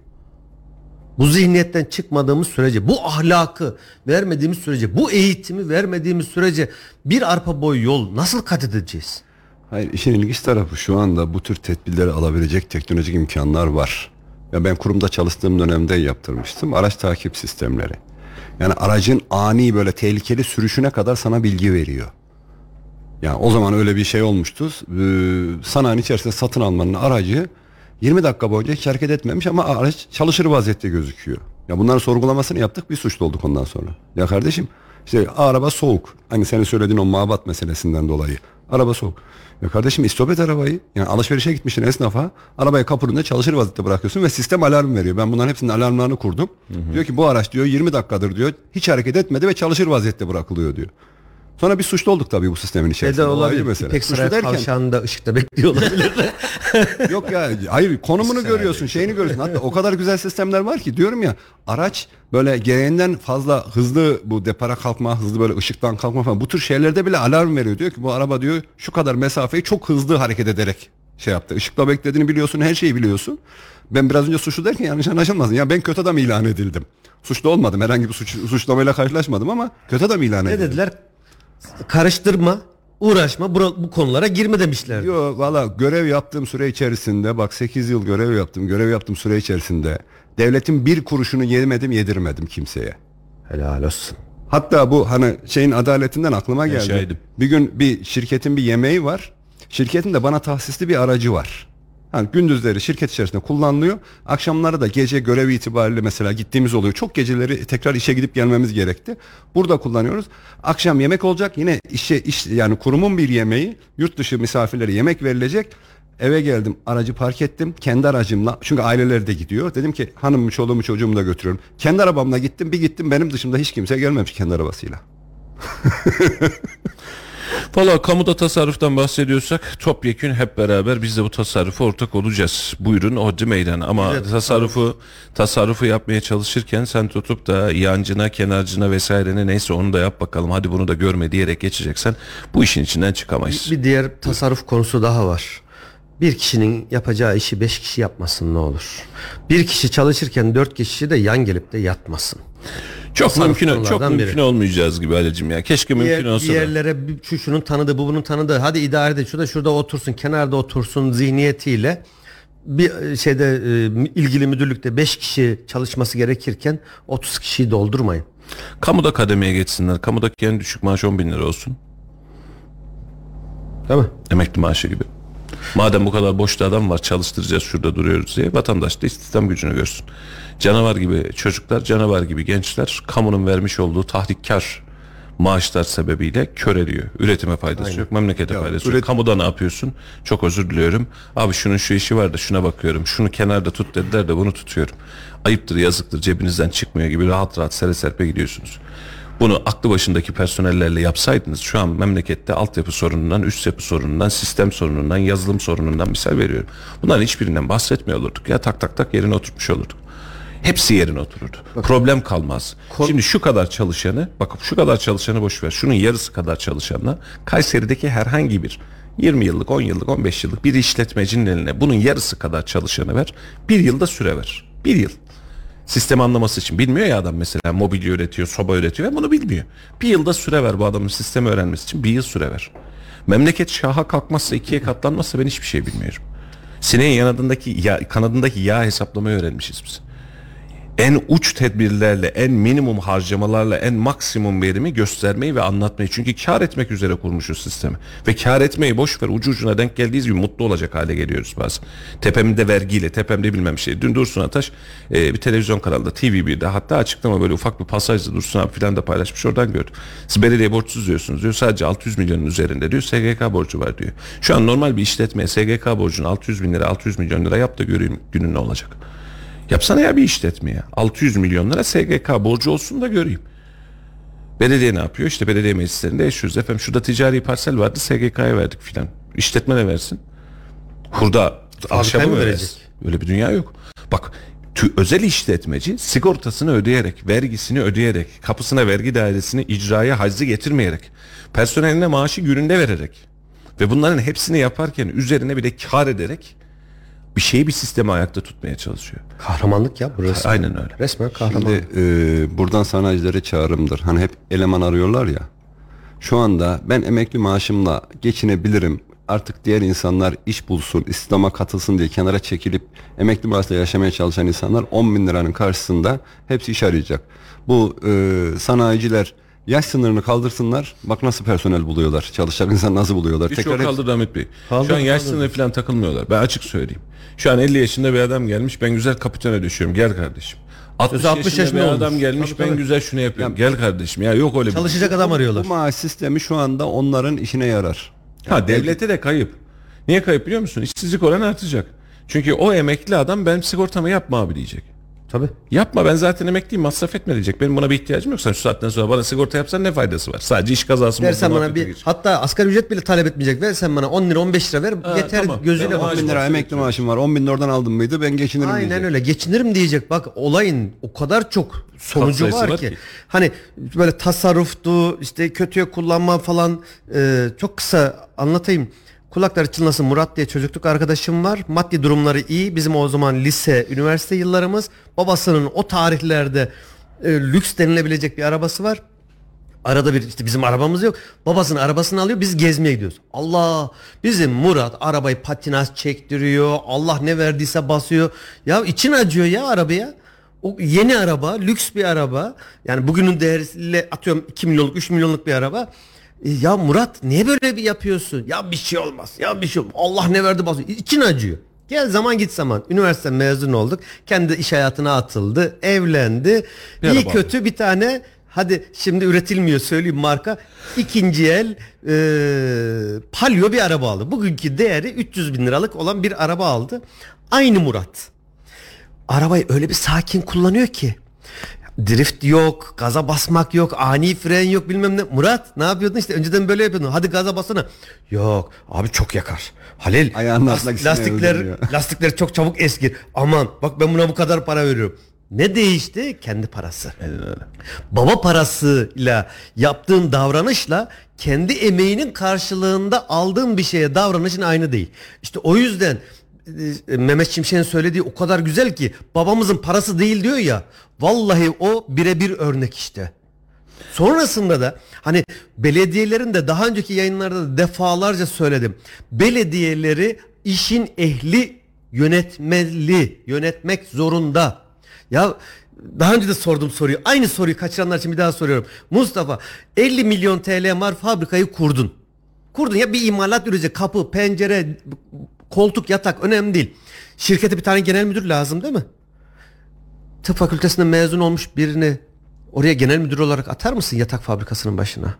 Bu zihniyetten çıkmadığımız sürece, bu ahlakı vermediğimiz sürece, bu eğitimi vermediğimiz sürece bir arpa boyu yol nasıl kat edeceğiz? Hayır işin ilginç tarafı şu anda bu tür tedbirleri alabilecek teknolojik imkanlar var. Ya ben kurumda çalıştığım dönemde yaptırmıştım. Araç takip sistemleri. Yani aracın ani böyle tehlikeli sürüşüne kadar sana bilgi veriyor. Yani o zaman öyle bir şey olmuştu. Ee, sanayinin içerisinde satın almanın aracı 20 dakika boyunca hiç hareket etmemiş ama araç çalışır vaziyette gözüküyor. Ya bunların sorgulamasını yaptık bir suçlu olduk ondan sonra. Ya kardeşim işte araba soğuk. Hani senin söylediğin o mabat meselesinden dolayı. Araba soğuk. Ya kardeşim istop arabayı. Yani alışverişe gitmişsin esnafa. Arabayı kapının çalışır vaziyette bırakıyorsun ve sistem alarm veriyor. Ben bunların hepsinin alarmlarını kurdum. Diyor ki bu araç diyor 20 dakikadır diyor. Hiç hareket etmedi ve çalışır vaziyette bırakılıyor diyor. Sonra bir suçlu olduk tabii bu sistemin Ne içerisinde. ayrı olabilir. mesele. İpek Suçlu derken- kavşağında ışıkta bekliyor olabilir. Yok ya hayır konumunu görüyorsun şeyini görüyorsun hatta o kadar güzel sistemler var ki diyorum ya araç böyle gereğinden fazla hızlı bu depara kalkma hızlı böyle ışıktan kalkma falan bu tür şeylerde bile alarm veriyor diyor ki bu araba diyor şu kadar mesafeyi çok hızlı hareket ederek şey yaptı ışıkla beklediğini biliyorsun her şeyi biliyorsun ben biraz önce suçlu derken yanlış anlaşılmasın ya ben kötü adam ilan edildim suçlu olmadım herhangi bir suç, suçlamayla karşılaşmadım ama kötü adam ilan ne edildim. dediler? Karıştırma, uğraşma, bura- bu konulara girme demişler. Yok valla görev yaptığım süre içerisinde bak 8 yıl görev yaptım. Görev yaptığım süre içerisinde devletin bir kuruşunu yemedim yedirmedim kimseye. Helal olsun. Hatta bu hani şeyin adaletinden aklıma geldi. şahidim. Bir gün bir şirketin bir yemeği var. Şirketin de bana tahsisli bir aracı var. Hani gündüzleri şirket içerisinde kullanılıyor. Akşamları da gece görev itibariyle mesela gittiğimiz oluyor. Çok geceleri tekrar işe gidip gelmemiz gerekti. Burada kullanıyoruz. Akşam yemek olacak. Yine işe iş yani kurumun bir yemeği yurt dışı misafirlere yemek verilecek. Eve geldim aracı park ettim kendi aracımla çünkü aileleri de gidiyor dedim ki hanımımı çoluğumu çocuğumu da götürüyorum kendi arabamla gittim bir gittim benim dışımda hiç kimse gelmemiş kendi arabasıyla Valla kamuda tasarruftan bahsediyorsak topyekün hep beraber biz de bu tasarrufa ortak olacağız. Buyurun Oddi Meydan ama Evet, tasarrufu tasarrufu yapmaya çalışırken sen tutup da yancına, kenarcına vesairene neyse onu da yap bakalım hadi bunu da görme diyerek geçeceksen bu işin içinden çıkamayız. Bir diğer tasarruf konusu daha var. Bir kişinin yapacağı işi beş kişi yapmasın ne olur. Bir kişi çalışırken dört kişi de yan gelip de yatmasın. Çok tasarruf mümkün çok konulardan mümkün biri. olmayacağız gibi Alecim ya. Keşke mümkün Diğer, olsa da. diğerlere bir- şu şunun tanıdığı bu bunun tanıdığı hadi idare edin şurada şurada otursun kenarda otursun zihniyetiyle bir e, şeyde e, ilgili müdürlükte 5 kişi çalışması gerekirken 30 kişiyi doldurmayın. Kamuda kademeye geçsinler. Kamudaki en düşük maaş 10 bin lira olsun. Değil mi? Emekli maaşı gibi. Madem bu kadar boşta adam var çalıştıracağız şurada duruyoruz diye vatandaş da istihdam gücünü görsün. Canavar gibi çocuklar, canavar gibi gençler kamunun vermiş olduğu tahrikkar maaşlar sebebiyle kör ediyor. Üretime faydası yok, memlekete Ya, faydası üret- yok. Kamuda ne yapıyorsun? Çok özür diliyorum. Abi şunun şu işi var da şuna bakıyorum. Şunu kenarda tut dediler de bunu tutuyorum. Ayıptır, yazıktır, cebinizden çıkmıyor gibi rahat rahat sere serpe gidiyorsunuz. Bunu aklı başındaki personellerle yapsaydınız şu an memlekette altyapı sorunundan, üst yapı sorunundan, sistem sorunundan, yazılım sorunundan misal veriyorum. Bunların hiçbirinden bahsetmiyor olurduk. Ya tak tak tak yerine oturtmuş olurduk. Hepsi yerine otururdu. Problem kalmaz. Şimdi şu kadar çalışanı, bak şu kadar çalışanı boş ver. Şunun yarısı kadar çalışanla Kayseri'deki herhangi bir 20 yıllık, 10 yıllık, 15 yıllık bir işletmecinin eline bunun yarısı kadar çalışanı ver. Bir yılda süre ver. Bir yıl. Sistemi anlaması için bilmiyor ya adam mesela mobilya üretiyor, soba üretiyor ve bunu bilmiyor. Bir yılda süre ver bu adamın sistemi öğrenmesi için bir yıl süre ver. Memleket şaha kalkmazsa ikiye katlanmazsa ben hiçbir şey bilmiyorum. Sineğin yanadındaki yağ, kanadındaki yağ hesaplamayı öğrenmişiz biz en uç tedbirlerle, en minimum harcamalarla, en maksimum verimi göstermeyi ve anlatmayı. Çünkü kar etmek üzere kurmuşuz sistemi. Ve kar etmeyi boş ver ucu ucuna denk geldiği gibi mutlu olacak hale geliyoruz bazen. Tepemde vergiyle, tepemde bilmem şey. Dün Dursun Ataş e, bir televizyon kanalında TV1'de hatta açıklama böyle ufak bir pasajda Dursun abi filan da paylaşmış oradan gördüm. Siz belediye borçsuz diyorsunuz diyor. Sadece 600 milyonun üzerinde diyor SGK borcu var diyor. Şu an normal bir işletmeye SGK borcunu 600 bin lira 600 milyon lira yap da göreyim günün ne olacak. Yapsana ya bir işletmeye. 600 milyon lira SGK borcu olsun da göreyim. Belediye ne yapıyor? İşte belediye meclislerinde yaşıyoruz. Efendim şurada ticari parsel vardı SGK'ya verdik filan. İşletme ne versin? Hurda ahşabı mı mı verecek? verecek? Öyle bir dünya yok. Bak tü- özel işletmeci sigortasını ödeyerek, vergisini ödeyerek, kapısına vergi dairesini icraya haczı getirmeyerek, personeline maaşı gününde vererek ve bunların hepsini yaparken üzerine bir de kar ederek bir şeyi bir sistemi ayakta tutmaya çalışıyor. Kahramanlık ya burası. Aynen öyle. Resmen kahraman. Şimdi e, buradan sanayicilere çağrımdır. Hani hep eleman arıyorlar ya. Şu anda ben emekli maaşımla geçinebilirim. artık diğer insanlar iş bulsun, istihdama katılsın diye kenara çekilip emekli maaşla yaşamaya çalışan insanlar 10 bin liranın karşısında hepsi iş arayacak. Bu e, sanayiciler yaş sınırını kaldırsınlar. Bak nasıl personel buluyorlar. Çalışacak insan nasıl buluyorlar. Birçok Tekrar kaldırdı Ahmet Bey. Kaldırdı, Şu an yaş sınırı falan takılmıyorlar. Ben açık söyleyeyim. Şu an 50 yaşında bir adam gelmiş. Ben güzel kapitana düşüyorum. Gel kardeşim. 60, 60 yaşında, yaşında bir olmuş. adam gelmiş. Tabii, ben tabii. güzel şunu yapıyorum. Gel kardeşim. Ya yok öyle bir Çalışacak adam arıyorlar. Bu maaş sistemi şu anda onların işine yarar. Ha devlete de kayıp. Niye kayıp biliyor musun? İşsizlik oranı artacak. Çünkü o emekli adam benim sigortamı yapma abi diyecek. Tabii. Yapma ben zaten emekliyim masraf etme diyecek. Benim buna bir ihtiyacım yok. Sen şu saatten sonra bana sigorta yapsan ne faydası var? Sadece iş kazası mı Versen bana bir geçecek. hatta asgari ücret bile talep etmeyecek. Versen bana 10 lira 15 lira ver Ha, yeter tamam. gözüyle Tamam, bak. 10 bin lira emekli maaşım var. 10 bin oradan aldım mıydı ben geçinirim Aynen diyecek. öyle geçinirim diyecek. Bak olayın o kadar çok sonucu var, var ki. ki. Hani böyle tasarruftu işte kötüye kullanma falan e, çok kısa anlatayım. Kulakları çınlasın Murat diye çocukluk arkadaşım var. Maddi durumları iyi. Bizim o zaman lise, üniversite yıllarımız. Babasının o tarihlerde e, lüks denilebilecek bir arabası var. Arada bir işte bizim arabamız yok. Babasının arabasını alıyor biz gezmeye gidiyoruz. Allah bizim Murat arabayı patinaj çektiriyor. Allah ne verdiyse basıyor. Ya için acıyor ya arabaya. O yeni araba, lüks bir araba. Yani bugünün değeriyle atıyorum 2 milyonluk, 3 milyonluk bir araba. E, ya Murat niye böyle bir yapıyorsun? Ya bir şey olmaz. Ya bir şey olmaz. Allah ne verdi basıyor. İçin acıyor. Gel zaman git zaman. Üniversite mezun olduk. Kendi iş hayatına atıldı. Evlendi. Bir İyi kötü bir tane hadi şimdi üretilmiyor söyleyeyim marka. ikinci el e, palyo bir araba aldı. Bugünkü değeri 300 bin liralık olan bir araba aldı. Aynı Murat. Arabayı öyle bir sakin kullanıyor ki. Drift yok, gaza basmak yok, ani fren yok bilmem ne. Murat ne yapıyordun işte önceden böyle yapıyordun. Hadi gaza basana. Yok abi çok yakar. Halil Ayağının las- altına gitsin lastikler lastikler çok çabuk eskir. Aman bak ben buna bu kadar para veriyorum. Ne değişti? Kendi parası. Baba parasıyla yaptığın davranışla kendi emeğinin karşılığında aldığın bir şeye davranışın aynı değil. İşte o yüzden Mehmet Şimşek'in söylediği o kadar güzel ki babamızın parası değil diyor ya. Vallahi o birebir örnek işte. Sonrasında da hani belediyelerin de daha önceki yayınlarda da defalarca söyledim. Belediyeleri işin ehli yönetmeli, yönetmek zorunda. Ya daha önce de sordum soruyu. Aynı soruyu kaçıranlar için bir daha soruyorum. Mustafa 50 milyon TL var fabrikayı kurdun. Kurdun ya bir imalat üretecek kapı, pencere, koltuk, yatak önemli değil. Şirkete bir tane genel müdür lazım değil mi? Tıp fakültesinden mezun olmuş birini oraya genel müdür olarak atar mısın yatak fabrikasının başına?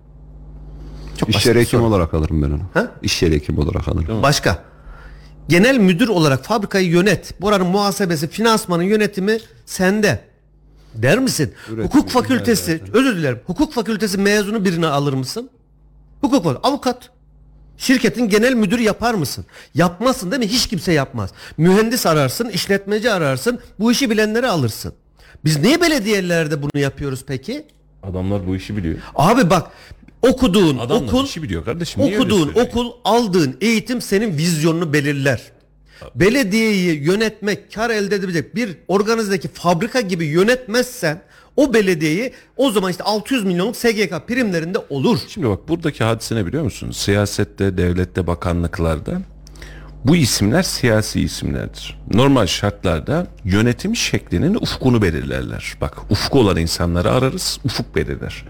Çok İş yeri soru. olarak alırım ben onu. Ha? İş yeri hekimi olarak alırım. Başka. Genel müdür olarak fabrikayı yönet. Buranın muhasebesi, finansmanın yönetimi sende. Der misin? Üretim, Hukuk fakültesi, özür dilerim. Hukuk fakültesi mezunu birini alır mısın? Hukuk fakültesi, avukat. Şirketin genel müdürü yapar mısın? Yapmazsın değil mi? Hiç kimse yapmaz. Mühendis ararsın, işletmeci ararsın, bu işi bilenleri alırsın. Biz niye belediyelerde bunu yapıyoruz peki? Adamlar bu işi biliyor. Abi bak okuduğun Adamlar okul işi biliyor kardeşim. Niye okuduğun okul aldığın eğitim senin vizyonunu belirler. Belediyeyi yönetmek, kar elde edebilecek bir organizdeki fabrika gibi yönetmezsen o belediyeyi o zaman işte 600 milyonluk SGK primlerinde olur. Şimdi bak buradaki hadise ne biliyor musun? Siyasette, devlette, bakanlıklarda bu isimler siyasi isimlerdir. Normal şartlarda yönetim şeklinin ufkunu belirlerler. Bak ufku olan insanları ararız, ufuk belirler.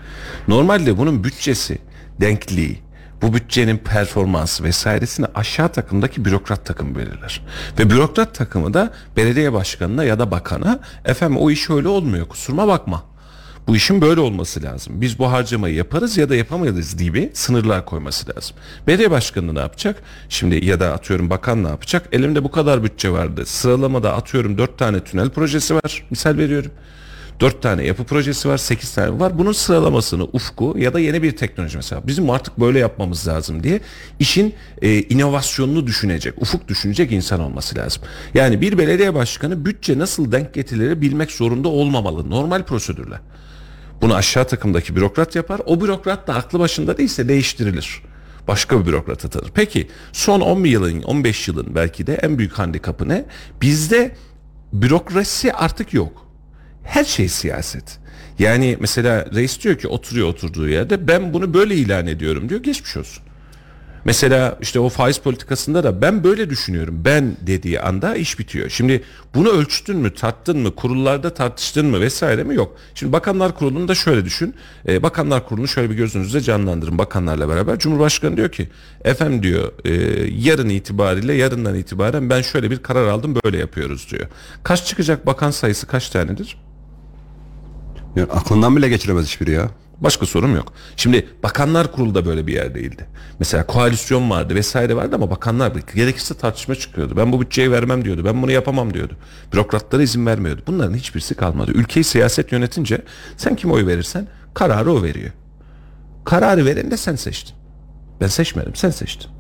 Normalde bunun bütçesi, denkliği, bu bütçenin performansı vesairesini aşağı takımdaki bürokrat takımı belirler. Ve bürokrat takımı da belediye başkanına ya da bakana efendim o iş öyle olmuyor kusuruma bakma. Bu işin böyle olması lazım. Biz bu harcamayı yaparız ya da yapamayız gibi sınırlar koyması lazım. Belediye başkanı ne yapacak? Şimdi ya da atıyorum bakan ne yapacak? Elimde bu kadar bütçe vardı. Sıralamada atıyorum 4 tane tünel projesi var. Misal veriyorum. 4 tane yapı projesi var, 8 tane var. Bunun sıralamasını ufku ya da yeni bir teknoloji mesela bizim artık böyle yapmamız lazım diye işin e, inovasyonunu düşünecek, ufuk düşünecek insan olması lazım. Yani bir belediye başkanı bütçe nasıl denk getirilir bilmek zorunda olmamalı. Normal prosedürler. Bunu aşağı takımdaki bürokrat yapar. O bürokrat da aklı başında değilse değiştirilir. Başka bir bürokrat atanır. Peki son 10 yılın 15 yılın belki de en büyük handikapı ne? Bizde bürokrasi artık yok. Her şey siyaset. Yani mesela reis diyor ki oturuyor oturduğu yerde ben bunu böyle ilan ediyorum diyor geçmiş olsun. Mesela işte o faiz politikasında da ben böyle düşünüyorum. Ben dediği anda iş bitiyor. Şimdi bunu ölçtün mü, tarttın mı, kurullarda tartıştın mı vesaire mi yok. Şimdi Bakanlar Kurulu'nu da şöyle düşün. Ee, Bakanlar Kurulu'nu şöyle bir gözünüzde canlandırın bakanlarla beraber. Cumhurbaşkanı diyor ki efendim diyor e, yarın itibariyle yarından itibaren ben şöyle bir karar aldım böyle yapıyoruz diyor. Kaç çıkacak bakan sayısı kaç tanedir? Yani aklından bile geçiremez hiçbiri ya. Başka sorum yok. Şimdi bakanlar kurulu da böyle bir yer değildi. Mesela koalisyon vardı vesaire vardı ama bakanlar gerekirse tartışma çıkıyordu. Ben bu bütçeyi vermem diyordu. Ben bunu yapamam diyordu. Bürokratlara izin vermiyordu. Bunların hiçbirisi kalmadı. Ülkeyi siyaset yönetince sen kime oy verirsen kararı o veriyor. Kararı veren de sen seçtin. Ben seçmedim sen seçtin.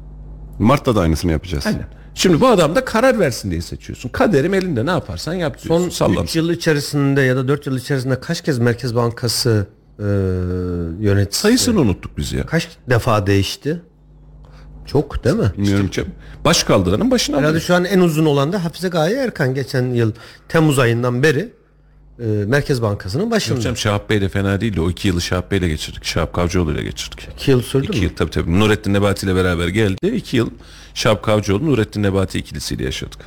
Mart'ta da aynısını yapacağız. Aynen. Şimdi bu adam da karar versin diye seçiyorsun. Kaderim elinde ne yaparsan yap diyorsun. Son Sallan. 3 yıl içerisinde ya da 4 yıl içerisinde kaç kez Merkez Bankası e, yöneticisi Sayısını unuttuk biz ya. kaç defa değişti? Çok değil mi? Bilmiyorum ki. Baş kaldıranın başına Herhalde alıyor. şu an en uzun olan da Hafize Gaye Erkan geçen yıl Temmuz ayından beri e, Merkez Bankası'nın başında. Hocam Şahap Bey de fena değildi. O iki yılı Şahap Bey'le geçirdik. Şahap Kavcıoğlu ile geçirdik. 2 yıl sürdü İki mü? yıl tabii tabii. Nurettin Nebati ile beraber geldi. İki yıl Şahap Kavcıoğlu, Nurettin Nebati ikilisiyle yaşadık.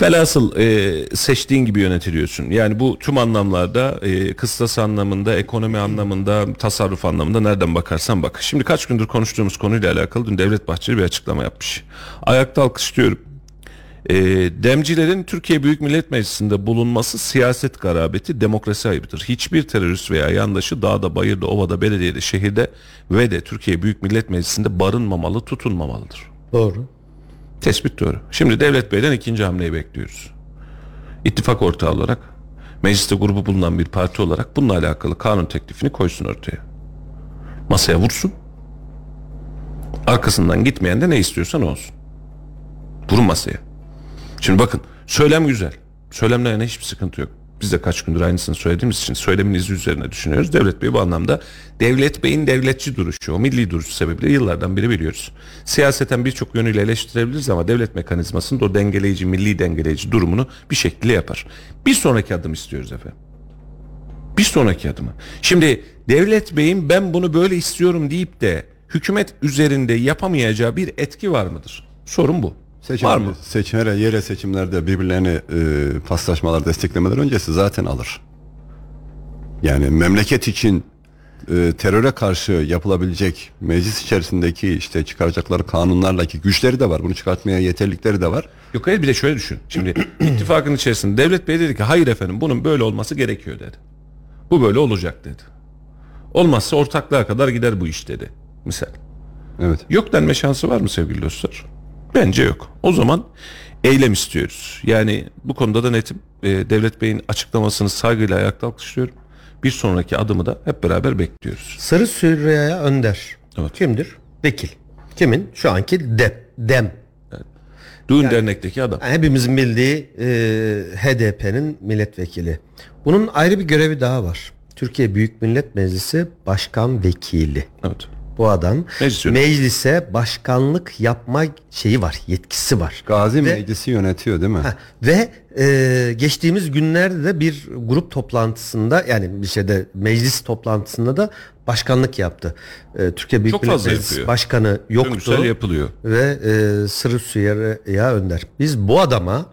Velhasıl e, seçtiğin gibi yönetiliyorsun. Yani bu tüm anlamlarda e, kıstas anlamında, ekonomi anlamında, tasarruf anlamında nereden bakarsan bak. Şimdi kaç gündür konuştuğumuz konuyla alakalı dün Devlet Bahçeli bir açıklama yapmış. Ayakta alkışlıyorum. E, demcilerin Türkiye Büyük Millet Meclisi'nde bulunması siyaset garabeti, demokrasi ayıbıdır. Hiçbir terörist veya yandaşı dağda, bayırda, ovada, belediyede, şehirde ve de Türkiye Büyük Millet Meclisi'nde barınmamalı, tutunmamalıdır. Doğru. Tespit doğru. Şimdi Devlet Bey'den ikinci hamleyi bekliyoruz. İttifak ortağı olarak, mecliste grubu bulunan bir parti olarak bununla alakalı kanun teklifini koysun ortaya. Masaya vursun. Arkasından gitmeyen de ne istiyorsan olsun. Vurun masaya. Şimdi bakın söylem güzel. Söylemle yana hiçbir sıkıntı yok. Biz de kaç gündür aynısını söylediğimiz için söylemin izi üzerine düşünüyoruz. Devlet Bey bu anlamda Devlet Bey'in devletçi duruşu, o milli duruşu sebebiyle yıllardan beri biliyoruz. Siyaseten birçok yönüyle eleştirebiliriz ama devlet mekanizmasının o dengeleyici, milli dengeleyici durumunu bir şekilde yapar. Bir sonraki adım istiyoruz efendim. Bir sonraki adımı. Şimdi Devlet Bey'in ben bunu böyle istiyorum deyip de hükümet üzerinde yapamayacağı bir etki var mıdır? Sorun bu. Seçim, var mı? Seçimlere, yerel seçimlerde birbirlerini e, paslaşmalar desteklemeden öncesi zaten alır. Yani memleket için e, teröre karşı yapılabilecek meclis içerisindeki işte çıkaracakları kanunlarla ki güçleri de var. Bunu çıkartmaya yeterlikleri de var. Yok hayır bir de şöyle düşün. Şimdi ittifakın içerisinde devlet bey dedi ki hayır efendim bunun böyle olması gerekiyor dedi. Bu böyle olacak dedi. Olmazsa ortaklığa kadar gider bu iş dedi. Misal. Evet. Yok denme şansı var mı sevgili dostlar? Bence yok. O zaman eylem istiyoruz. Yani bu konuda da netim. Ee, devlet beyin açıklamasını saygıyla ayakta alkışlıyorum. Bir sonraki adımı da hep beraber bekliyoruz. Sarı Süreyya Önder. Evet. Kimdir? Vekil. Kimin? Şu anki dem. Dem. Düğün dernekteki adam. Yani hepimizin bildiği e, HDP'nin milletvekili. Bunun ayrı bir görevi daha var. Türkiye Büyük Millet Meclisi Başkan Vekili. Evet. Bu adam Meclis meclise başkanlık yapma şeyi var, yetkisi var. Gazi Ve- Meclisi yönetiyor değil mi? Ha, ve e, geçtiğimiz günlerde de bir grup toplantısında yani bir şeyde meclis toplantısında da başkanlık yaptı. E, Türkiye Büyük Millet Meclisi. Başkanı yoktu Döngüsel yapılıyor. ve e, Sırrı Süreyya Önder. Biz bu adama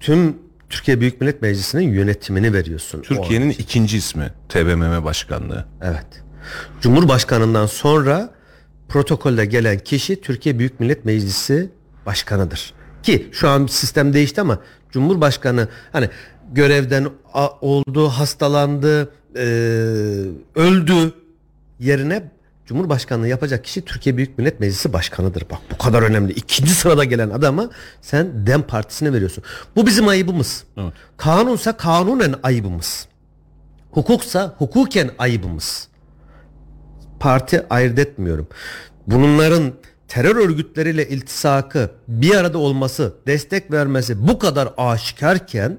tüm Türkiye Büyük Millet Meclisi'nin yönetimini veriyorsun. Türkiye'nin ikinci ismi TBMM Başkanlığı. Evet. Cumhurbaşkanından sonra protokolde gelen kişi Türkiye Büyük Millet Meclisi başkanıdır. Ki şu an sistem değişti ama Cumhurbaşkanı hani görevden oldu, hastalandı, eee, öldü yerine Cumhurbaşkanlığı yapacak kişi Türkiye Büyük Millet Meclisi Başkanı'dır. Bak bu kadar önemli. İkinci sırada gelen adama sen Dem Partisi'ne veriyorsun. Bu bizim ayıbımız. Evet. Kanunsa kanunen ayıbımız. Hukuksa hukuken ayıbımız. Parti ayırt etmiyorum. Bunların terör örgütleriyle iltisakı bir arada olması, destek vermesi bu kadar aşikarken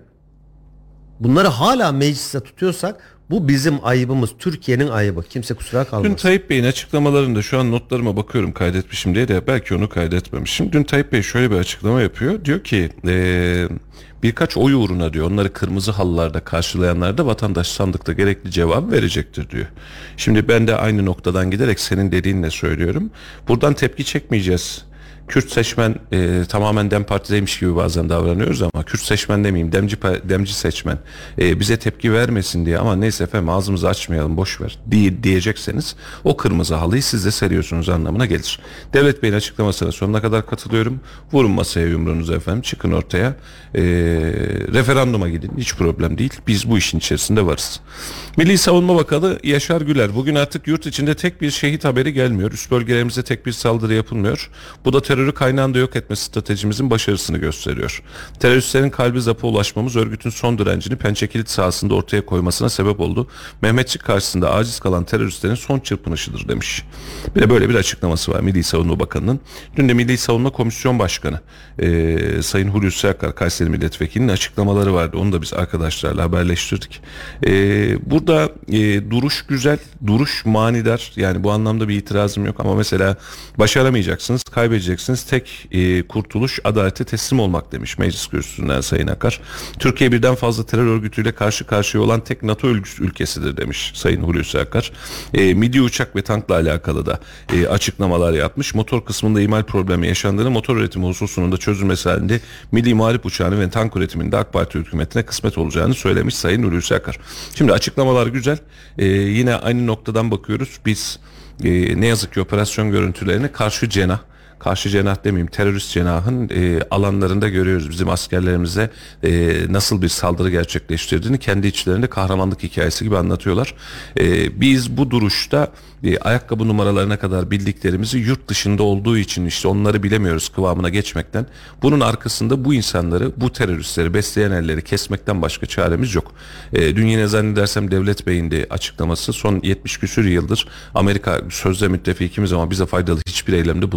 bunları hala mecliste tutuyorsak Bu bizim ayıbımız. Türkiye'nin ayıbı. Kimse kusura Dün kalmasın. Tayyip Bey'in açıklamalarında şu an notlarıma bakıyorum kaydetmişim diye de belki onu kaydetmemişim. Dün Tayyip Bey şöyle bir açıklama yapıyor. Diyor ki eee, birkaç oy uğruna diyor onları kırmızı halılarda karşılayanlar da vatandaş sandıkta gerekli cevap verecektir diyor. Şimdi ben de aynı noktadan giderek senin dediğinle söylüyorum. Buradan tepki çekmeyeceğiz. Kürt seçmen e, tamamen Dem Parti'deymiş gibi bazen davranıyoruz ama Kürt seçmen demeyeyim demci, demci seçmen e, bize tepki vermesin diye ama neyse efendim ağzımızı açmayalım boş ver diye, diyecekseniz o kırmızı halıyı siz de seriyorsunuz anlamına gelir. Devlet Bey'in açıklamasına sonuna kadar katılıyorum. Vurun masaya yumruğunuzu efendim çıkın ortaya E, referanduma gidin hiç problem değil biz bu işin içerisinde varız. Milli Savunma Bakanı Yaşar Güler bugün artık yurt içinde tek bir şehit haberi gelmiyor. Üst bölgelerimize tek bir saldırı yapılmıyor. Bu da terörü kaynağında yok etme stratejimizin başarısını gösteriyor. Teröristlerin kalbi zapı ulaşmamız örgütün son direncini pençe kilit sahasında ortaya koymasına sebep oldu. Mehmetçik karşısında aciz kalan teröristlerin son çırpınışıdır demiş. Bir de böyle bir açıklaması var Milli Savunma Bakanı'nın. Dün de Milli Savunma Komisyon Başkanı e, Sayın Hulusi Akar Kayseri Milletvekili'nin açıklamaları vardı. Onu da biz arkadaşlarla haberleştirdik. E, burada e, duruş güzel, duruş manidar. Yani bu anlamda bir itirazım yok ama mesela başaramayacaksınız, kaybedeceksiniz. Tek e, kurtuluş adalete teslim olmak demiş meclis kürsüsünden Sayın Akar. Türkiye birden fazla terör örgütüyle karşı karşıya olan tek NATO ül- ülkesidir demiş Sayın Hulusi Akar. E, milli uçak ve tankla alakalı da e, açıklamalar yapmış. Motor kısmında imal problemi yaşandığını, motor üretimi hususunun da çözülmesi halinde milli muharip uçağını ve tank üretiminde AK Parti hükümetine kısmet olacağını söylemiş Sayın Hulusi Akar. Şimdi açıklamalar güzel. E, yine aynı noktadan bakıyoruz. Biz e, ne yazık ki operasyon görüntülerine karşı cenah karşı cenah demeyeyim terörist cenahın e, alanlarında görüyoruz bizim askerlerimize e, nasıl bir saldırı gerçekleştirdiğini kendi içlerinde kahramanlık hikayesi gibi anlatıyorlar. E, biz bu duruşta e, ayakkabı numaralarına kadar bildiklerimizi yurt dışında olduğu için işte onları bilemiyoruz kıvamına geçmekten. Bunun arkasında bu insanları bu teröristleri besleyen elleri kesmekten başka çaremiz yok. E, dün yine zannedersem Devlet Bey'in de açıklaması son 70 küsür yıldır Amerika sözde müttefikimiz ama bize faydalı hiçbir eylemde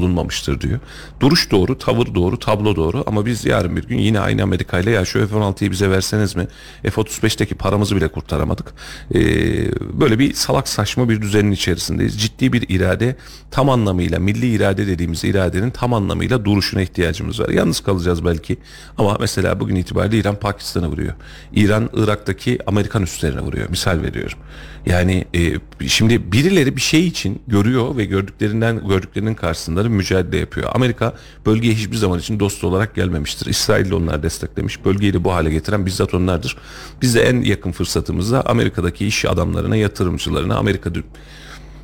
bulunmamıştır diyor. Duruş doğru, tavır doğru, tablo doğru ama biz yarın bir gün yine aynı Amerika ile ya şu F-16'yı bize verseniz mi? F-35'teki paramızı bile kurtaramadık. Ee, böyle bir salak saçma bir düzenin içerisindeyiz. Ciddi bir irade tam anlamıyla milli irade dediğimiz iradenin tam anlamıyla duruşuna ihtiyacımız var. Yalnız kalacağız belki ama mesela bugün itibariyle İran Pakistan'a vuruyor. İran Irak'taki Amerikan üslerine vuruyor. Misal veriyorum. Yani e, şimdi birileri bir şey için görüyor ve gördüklerinden gördüklerinin karşısında da mücadele yapıyor. Amerika bölgeye hiçbir zaman için dost olarak gelmemiştir. İsrail de onlar desteklemiş. Bölgeyi de bu hale getiren bizzat onlardır. Biz de en yakın fırsatımız da Amerika'daki iş adamlarına, yatırımcılarına, Amerika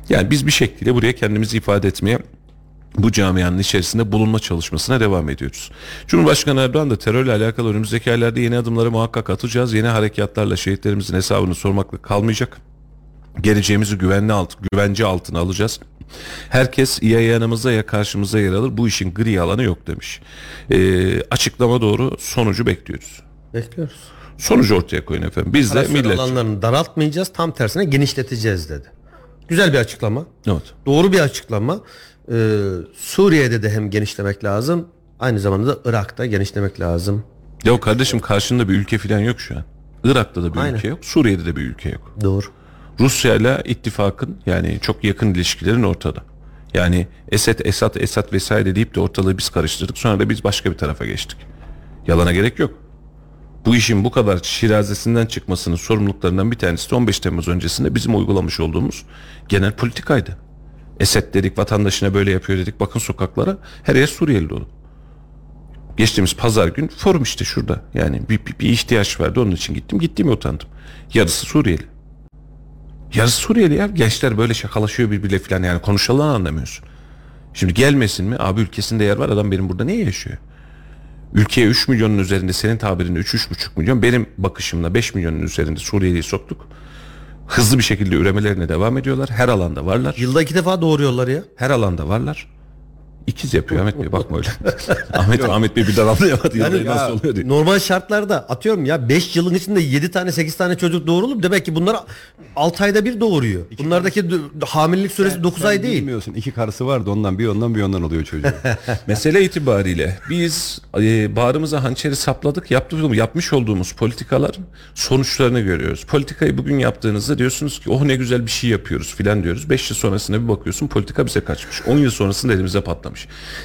yani biz bir şekilde buraya kendimizi ifade etmeye bu camianın içerisinde bulunma çalışmasına devam ediyoruz. Cumhurbaşkanı Erdoğan da terörle alakalı önümüzdeki aylarda yeni adımları muhakkak atacağız. Yeni harekatlarla şehitlerimizin hesabını sormakla kalmayacak. Geleceğimizi güvenli alt, güvence altına alacağız. Herkes ya yanımızda ya karşımıza yer alır. Bu işin gri alanı yok demiş. Ee, açıklama doğru sonucu bekliyoruz. Bekliyoruz. Sonucu ortaya koyun efendim. Biz de millet. alanlarını daraltmayacağız. Tam tersine genişleteceğiz dedi. Güzel bir açıklama. Evet. Doğru bir açıklama. Ee, Suriye'de de hem genişlemek lazım. Aynı zamanda da Irak'ta genişlemek lazım. Ya kardeşim karşında bir ülke falan yok şu an. Irak'ta da bir Aynen. ülke yok. Suriye'de de bir ülke yok. Doğru. Rusya ile ittifakın yani çok yakın ilişkilerin ortada. Yani Esed, Esad, Esad vesaire deyip de ortalığı biz karıştırdık. Sonra da biz başka bir tarafa geçtik. Yalana gerek yok. Bu işin bu kadar şirazesinden çıkmasının sorumluluklarından bir tanesi de 15 Temmuz öncesinde bizim uygulamış olduğumuz genel politikaydı. Esed dedik vatandaşına böyle yapıyor dedik. Bakın sokaklara her yer Suriyeli dolu. Geçtiğimiz pazar gün forum işte şurada. Yani bir, bir, bir ihtiyaç vardı onun için gittim. Gittiğimi utandım. Yarısı Suriyeli. Yarısı Suriyeli ya. Gençler böyle şakalaşıyor birbirle falan yani konuşulan anlamıyorsun. Şimdi gelmesin mi? Abi ülkesinde yer var adam benim burada ne yaşıyor? Ülkeye 3 milyonun üzerinde senin tabirinde 3-3,5 milyon benim bakışımla 5 milyonun üzerinde Suriyeli'yi soktuk. Hızlı bir şekilde üremelerine devam ediyorlar. Her alanda varlar. Yılda iki defa doğuruyorlar ya. Her alanda varlar. İkiz yapıyor Ahmet Bey bakma öyle. Ahmet Ahmet Bey birden anlayamadı. Yani, Yani nasıl oluyor diye. normal şartlarda atıyorum ya 5 yılın içinde 7 tane 8 tane çocuk doğurulup demek ki bunlar 6 ayda bir doğuruyor. Bunlardaki d- hamilelik süresi 9 Sen ay değil. Bilmiyorsun iki karısı vardı ondan bir ondan bir ondan oluyor çocuğu. Mesele itibariyle biz e, bağrımıza hançeri sapladık. Yaptığımız, yapmış olduğumuz politikaların sonuçlarını görüyoruz. Politikayı bugün yaptığınızda diyorsunuz ki oh ne güzel bir şey yapıyoruz filan diyoruz. 5 yıl sonrasında bir bakıyorsun politika bize kaçmış. 10 yıl sonrasında elimize patlamış.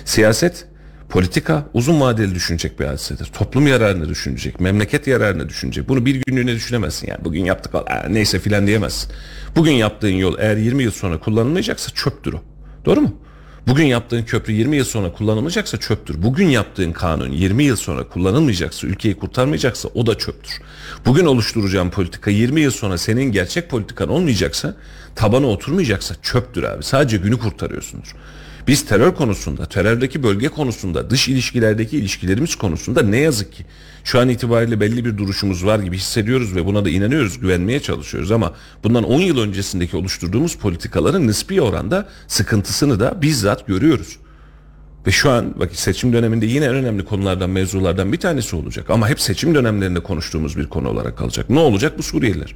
Siyaset Politika uzun vadeli düşünecek bir hadisedir. Toplum yararını düşünecek, memleket yararını düşünecek. Bunu bir günlüğüne düşünemezsin yani. Bugün yaptık "Aa, neyse filan diyemezsin. Bugün yaptığın yol eğer 20 yıl sonra kullanılmayacaksa çöptür o. Doğru mu? Bugün yaptığın köprü 20 yıl sonra kullanılmayacaksa çöptür. Bugün yaptığın kanun 20 yıl sonra kullanılmayacaksa, ülkeyi kurtarmayacaksa o da çöptür. Bugün oluşturacağın politika 20 yıl sonra senin gerçek politikan olmayacaksa, tabana oturmayacaksa çöptür abi. Sadece günü kurtarıyorsundur. Biz terör konusunda, terördeki bölge konusunda, dış ilişkilerdeki ilişkilerimiz konusunda ne yazık ki şu an itibariyle belli bir duruşumuz var gibi hissediyoruz ve buna da inanıyoruz, güvenmeye çalışıyoruz ama bundan 10 yıl öncesindeki oluşturduğumuz politikaların nispi oranda sıkıntısını da bizzat görüyoruz. Ve şu an bak seçim döneminde yine en önemli konulardan, mevzulardan bir tanesi olacak. Ama hep seçim dönemlerinde konuştuğumuz bir konu olarak kalacak. Ne olacak bu Suriyeliler?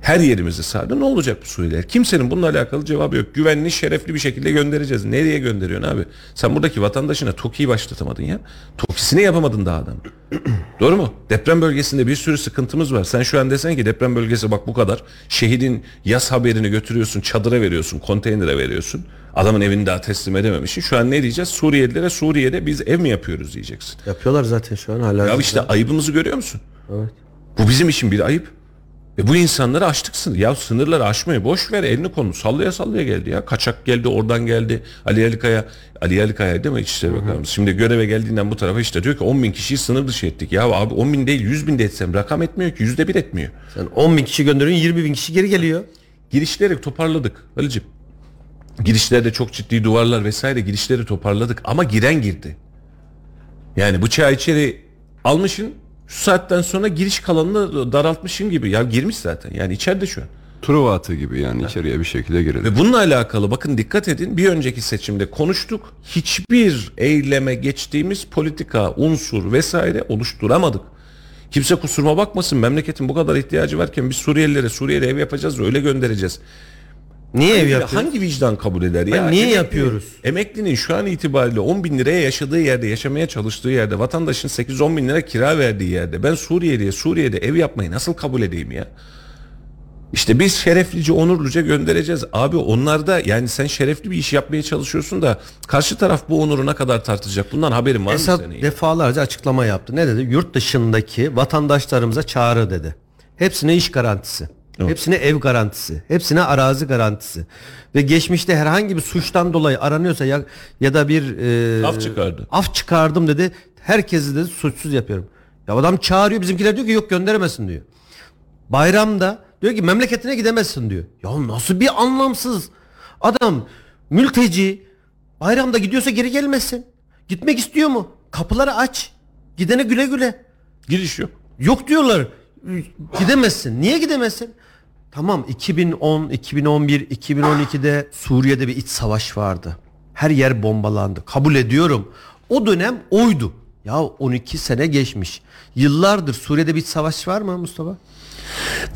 Her yerimizi sardı. Ne olacak bu Suriyeliler? Kimsenin bununla alakalı cevabı yok. Güvenli, şerefli bir şekilde göndereceğiz. Nereye gönderiyorsun abi? Sen buradaki vatandaşına TOKİ'yi başlatamadın ya. TOKİ'sini yapamadın daha adam. Doğru mu? Deprem bölgesinde bir sürü sıkıntımız var. Sen şu an desen ki deprem bölgesi bak bu kadar. Şehidin yaz haberini götürüyorsun, çadıra veriyorsun, konteynere veriyorsun. Adamın evini daha teslim edememişsin. Şu an ne diyeceğiz? Suriyelilere Suriye'de biz ev mi yapıyoruz diyeceksin. Yapıyorlar zaten şu an hala. Ya işte ayıbımızı görüyor musun? Bu bizim için bir ayıp. E bu insanları aştık sınır. Ya sınırları aşmayı boş ver elini kolunu sallaya sallaya geldi ya. Kaçak geldi oradan geldi. Ali Yalikaya, Ali Yalikaya değil mi İçişleri Bakanımız? Şimdi göreve geldiğinden bu tarafa işte diyor ki 10 bin kişiyi sınır dışı ettik. Ya abi 10 bin değil 100 bin de etsem rakam etmiyor ki yüzde bir etmiyor. Sen 10 bin kişi gönderiyorsun 20 bin kişi geri geliyor. Girişleri toparladık Halicim. Girişlerde çok ciddi duvarlar vesaire girişleri toparladık ama giren girdi. Yani bıçağı içeri almışın şu saatten sonra giriş kalanını daraltmışın gibi. Ya girmiş zaten yani içeride şu an. Truva atı gibi yani içeriye bir şekilde girelim. Ve bununla alakalı bakın dikkat edin bir önceki seçimde konuştuk. Hiçbir eyleme geçtiğimiz politika, unsur vesaire oluşturamadık. Kimse kusuruma bakmasın memleketin bu kadar ihtiyacı varken biz Suriyelilere Suriye'de ev yapacağız öyle göndereceğiz. Niye ev Hangi- yapıyorsun? Hangi vicdan kabul eder ya? Hayır, niye Emekli- yapıyoruz? Emeklinin şu an itibariyle 10 bin liraya yaşadığı yerde, yaşamaya çalıştığı yerde, vatandaşın 8-10 bin lira kira verdiği yerde ben Suriyeli'ye Suriye'de ev yapmayı nasıl kabul edeyim ya? İşte biz şereflice, onurluca göndereceğiz. Abi onlar da yani sen şerefli bir iş yapmaya çalışıyorsun da karşı taraf bu onuru ne kadar tartacak? Bundan haberin var mı Esad senin? ya? defalarca açıklama yaptı. Ne dedi? Yurt dışındaki vatandaşlarımıza çağrı dedi. Hepsine iş garantisi. Hepsine ev garantisi. Hepsine arazi garantisi. Ve geçmişte herhangi bir suçtan dolayı aranıyorsa ya, ya da bir e, Af çıkardı. Af çıkardım dedi. Herkesi dedi suçsuz yapıyorum. Ya adam çağırıyor bizimkiler diyor ki yok gönderemezsin diyor. Bayramda diyor ki memleketine gidemezsin diyor. Ya nasıl bir anlamsız adam mülteci bayramda gidiyorsa geri gelmesin. Gitmek istiyor mu? Kapıları aç. Gidene güle güle. Giriş yok. Yok diyorlar. Gidemezsin. Niye gidemezsin? Tamam 2010, 2011, 2012'de Suriye'de bir iç savaş vardı. Her yer bombalandı. Kabul ediyorum. O dönem oydu. Ya 12 sene geçmiş. Yıllardır Suriye'de bir savaş var mı Mustafa?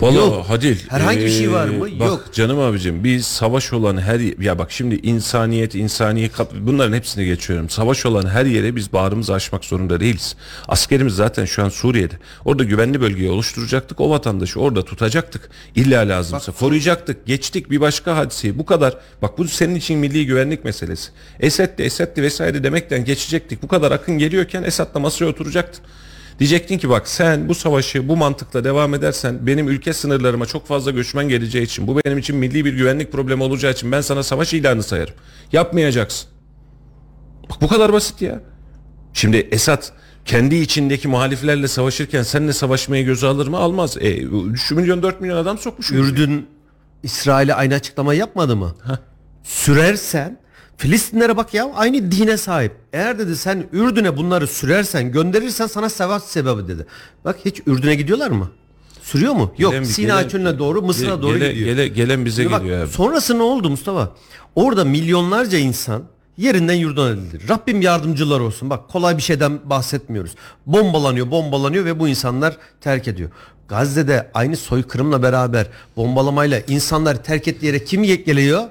Vallahi Yok. Hadil. Herhangi bir şey var mı? bak Yok. canım abicim biz savaş olan her ya bak şimdi insaniyet, insani bunların hepsini geçiyorum. Savaş olan her yere biz bağrımızı açmak zorunda değiliz. Askerimiz zaten şu an Suriye'de. Orada güvenli bölgeyi oluşturacaktık. O vatandaşı orada tutacaktık. İlla lazımsa koruyacaktık. Geçtik bir başka hadiseyi. Bu kadar. Bak bu senin için milli güvenlik meselesi. Esed'di, Esed'di vesaire demekten geçecektik. Bu kadar akın geliyorken Esad'la masaya oturacaktın. Diyecektin ki bak sen bu savaşı bu mantıkla devam edersen benim ülke sınırlarıma çok fazla göçmen geleceği için bu benim için milli bir güvenlik problemi olacağı için ben sana savaş ilanı sayarım. Yapmayacaksın. Bak bu kadar basit ya. Şimdi Esad kendi içindeki muhaliflerle savaşırken seninle savaşmayı göze alır mı? Almaz. E, 3 milyon 4 milyon adam sokmuş. Ürdün İsrail'e aynı açıklamayı yapmadı mı? Sürersen Filistinlere bak ya aynı dine sahip. Eğer dedi sen Ürdün'e bunları sürersen gönderirsen sana savaş sebebi dedi. Bak hiç Ürdün'e gidiyorlar mı? Sürüyor mu? Yok. Gelen- Sina gelen- Çölü'ne doğru Mısır'a Gele- doğru gele- gidiyor. gele- gelen bize Şimdi bak, geliyor abi. Sonrası ne oldu Mustafa? Orada milyonlarca insan yerinden yurduna edilir. Rabbim yardımcılar olsun. Bak kolay bir şeyden bahsetmiyoruz. Bombalanıyor, bombalanıyor ve bu insanlar terk ediyor. Gazze'de aynı soykırımla beraber bombalamayla insanlar terk ettiği yere kim geliyor?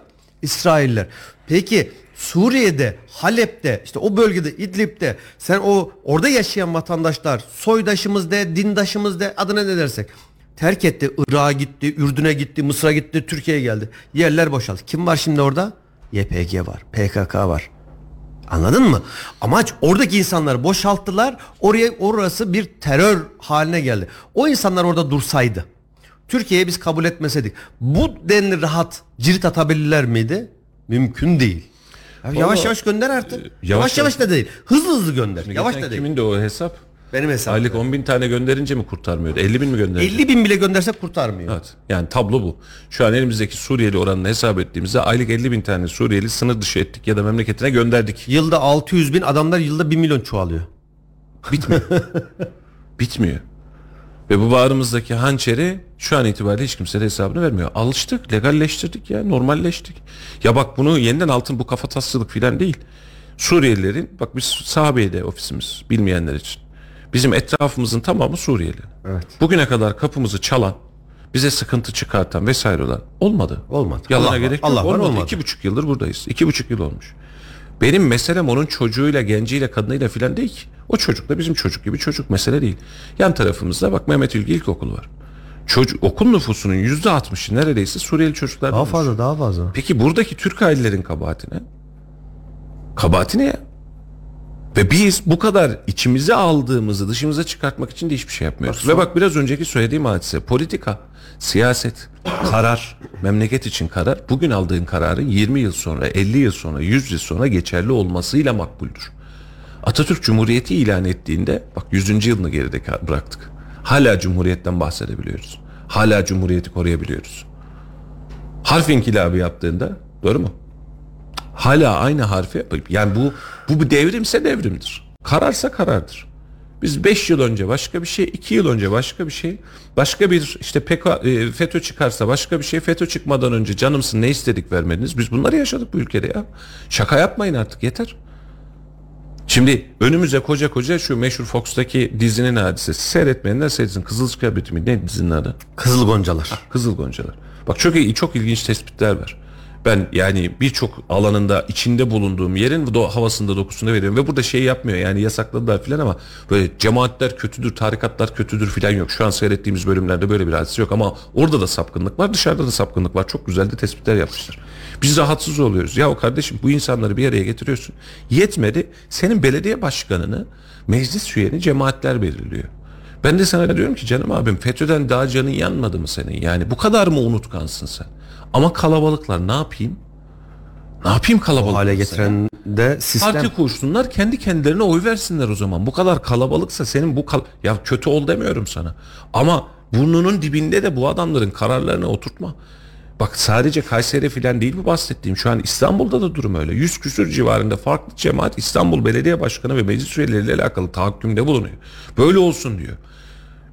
İsrailler. Peki Suriye'de, Halep'te, işte o bölgede, İdlib'de sen o orada yaşayan vatandaşlar, soydaşımız de, dindaşımız de adına ne dersek terk etti. Irak'a gitti, Ürdün'e gitti, Mısır'a gitti, Türkiye'ye geldi. Yerler boşaldı. Kim var şimdi orada? YPG var, PKK var. Anladın mı? Amaç oradaki insanları boşalttılar. Oraya orası bir terör haline geldi. O insanlar orada dursaydı. Türkiye'ye biz kabul etmeseydik. Bu denli rahat cirit atabilirler miydi? Mümkün değil. Ya yavaş yavaş gönder artık. Yavaş yavaş, yavaş da değil. Hızlı hızlı gönder. Yavaş da değil. Kimin de o hesap? Benim hesabım. Aylık 10 bin tane gönderince mi kurtarmıyordu? 50 bin mi gönderince? 50 bin bile göndersek kurtarmıyor. Evet. Yani tablo bu. Şu an elimizdeki Suriyeli oranını hesap ettiğimizde aylık 50 bin tane Suriyeli sınır dışı ettik ya da memleketine gönderdik. Yılda 600 bin adamlar yılda 1 milyon çoğalıyor. Bitmiyor. Bitmiyor. Ve bu bağrımızdaki hançeri şu an itibariyle hiç kimse de hesabını vermiyor. Alıştık, legalleştirdik ya, normalleştik. Ya bak bunu yeniden altın bu kafatasçılık filan değil. Suriyelilerin, bak biz sahabeyde ofisimiz bilmeyenler için. Bizim etrafımızın tamamı Suriyeli. Evet. Bugüne kadar kapımızı çalan, bize sıkıntı çıkartan vesaire olan olmadı. Olmadı. Yalana Allah var, gerek yok. Allah var, olmadı. olmadı. İki buçuk yıldır buradayız. İki buçuk yıl olmuş. Benim meselem onun çocuğuyla, genciyle, kadınıyla filan değil ki. O çocuk da bizim çocuk gibi çocuk mesele değil. Yan tarafımızda bak Mehmet Ülge İlkokulu var. Çocuk, okul nüfusunun yüzde altmışı neredeyse Suriyeli çocuklar. Daha fazla daha fazla. Peki buradaki Türk ailelerin kabahati ne? Kabahati ne ya? Ve biz bu kadar içimize aldığımızı dışımıza çıkartmak için de hiçbir şey yapmıyoruz. Ve bak biraz önceki söylediğim hadise politika, siyaset, karar, memleket için karar bugün aldığın kararın 20 yıl sonra, 50 yıl sonra, 100 yıl sonra geçerli olmasıyla makbuldür. Atatürk Cumhuriyeti ilan ettiğinde bak 100. yılını geride bıraktık. Hala Cumhuriyet'ten bahsedebiliyoruz. Hala Cumhuriyeti koruyabiliyoruz. Harf inkılabı yaptığında doğru mu? Hala aynı harfi yani bu bu bir devrimse devrimdir. Kararsa karardır. Biz 5 yıl önce başka bir şey, 2 yıl önce başka bir şey, başka bir işte PK, e, FETÖ çıkarsa başka bir şey, FETÖ çıkmadan önce canımsın ne istedik vermediniz. Biz bunları yaşadık bu ülkede ya. Şaka yapmayın artık yeter. Şimdi önümüze koca koca şu meşhur Fox'taki dizinin hadisesi. Seyretmeyenler seyretsin. Kızıl Kıyafeti mi? Ne dizinin adı? Kızıl Goncalar. Kızıl Goncalar. Bak çok iyi, çok ilginç tespitler var. Ben yani birçok alanında içinde bulunduğum yerin havasında dokusunda veriyorum ve burada şey yapmıyor yani yasakladılar filan ama böyle cemaatler kötüdür, tarikatlar kötüdür filan yok. Şu an seyrettiğimiz bölümlerde böyle bir hadise yok ama orada da sapkınlık var, dışarıda da sapkınlık var. Çok güzel de tespitler yapmışlar. Biz rahatsız oluyoruz. Ya o kardeşim bu insanları bir araya getiriyorsun. Yetmedi. Senin belediye başkanını, meclis üyeni cemaatler belirliyor. Ben de sana diyorum ki canım abim FETÖ'den daha canın yanmadı mı senin? Yani bu kadar mı unutkansın sen? Ama kalabalıklar ne yapayım? Ne yapayım kalabalık? O hale getiren de sistem. Parti kursunlar kendi kendilerine oy versinler o zaman. Bu kadar kalabalıksa senin bu kal ya kötü ol demiyorum sana. Ama burnunun dibinde de bu adamların kararlarını oturtma. Bak sadece Kayseri filan değil bu bahsettiğim. Şu an İstanbul'da da durum öyle. Yüz küsür civarında farklı cemaat İstanbul Belediye Başkanı ve meclis üyeleriyle alakalı tahakkümde bulunuyor. Böyle olsun diyor.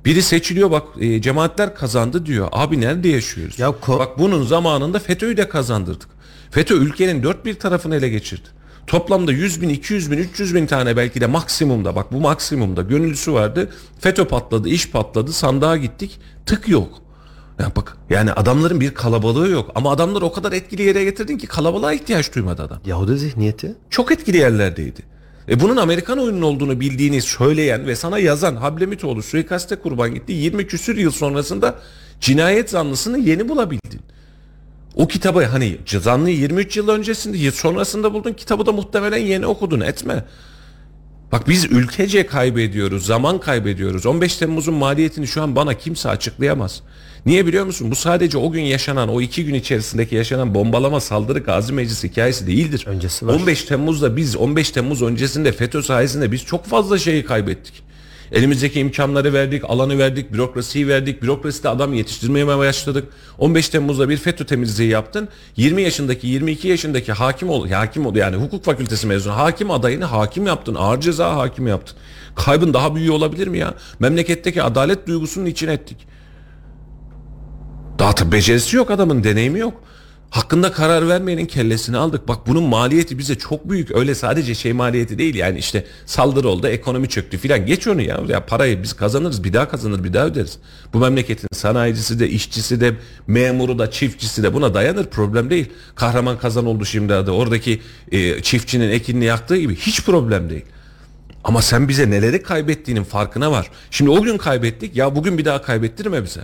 Biri seçiliyor bak e, cemaatler kazandı diyor. Abi nerede yaşıyoruz? Ya ko- bak bunun zamanında FETÖ'yü de kazandırdık. FETÖ ülkenin dört bir tarafını ele geçirdi. Toplamda 100 bin, 200 bin, 300 bin tane belki de maksimumda bak bu maksimumda gönüllüsü vardı. FETÖ patladı, iş patladı, sandığa gittik. Tık yok. Ya bak yani adamların bir kalabalığı yok ama adamları o kadar etkili yere getirdin ki kalabalığa ihtiyaç duymadı adam Yahudi zihniyeti. çok etkili yerlerdeydi. E bunun Amerikan oyunun olduğunu bildiğini söyleyen ve sana yazan Hablemitoğlu suikaste kurban gitti. 20 küsür yıl sonrasında cinayet zanlısını yeni bulabildin. O kitabı hani zanlıyı 23 yıl öncesinde yıl sonrasında buldun kitabı da muhtemelen yeni okudun etme. Bak biz ülkece kaybediyoruz, zaman kaybediyoruz. 15 Temmuz'un maliyetini şu an bana kimse açıklayamaz. Niye biliyor musun? Bu sadece o gün yaşanan, o iki gün içerisindeki yaşanan bombalama, saldırı, gazi meclisi hikayesi değildir. Öncesi var. 15 Temmuz'da biz, 15 Temmuz öncesinde FETÖ sayesinde biz çok fazla şeyi kaybettik. Elimizdeki imkanları verdik, alanı verdik, bürokrasiyi verdik. Bürokraside adam yetiştirmeye başladık. 15 Temmuz'da bir FETÖ temizliği yaptın. 20 yaşındaki, 22 yaşındaki hakim ol, hakim oldu yani hukuk fakültesi mezunu hakim adayını hakim yaptın. Ağır ceza hakimi yaptın. Kaybın daha büyüğü olabilir mi ya? Memleketteki adalet duygusunun için ettik. Daha tabi becerisi yok adamın, deneyimi yok. Hakkında karar vermeyenin kellesini aldık. Bak bunun maliyeti bize çok büyük. Öyle sadece şey maliyeti değil yani işte saldırı oldu, ekonomi çöktü filan. Geç onu ya. Ya parayı biz kazanırız, bir daha kazanır, bir daha öderiz. Bu memleketin sanayicisi de, işçisi de, memuru da, çiftçisi de buna dayanır. Problem değil. Kahraman kazan oldu şimdi adı. Oradaki e, çiftçinin ekinini yaktığı gibi hiç problem değil. Ama sen bize neleri kaybettiğinin farkına var. Şimdi o gün kaybettik ya bugün bir daha kaybettirme bize.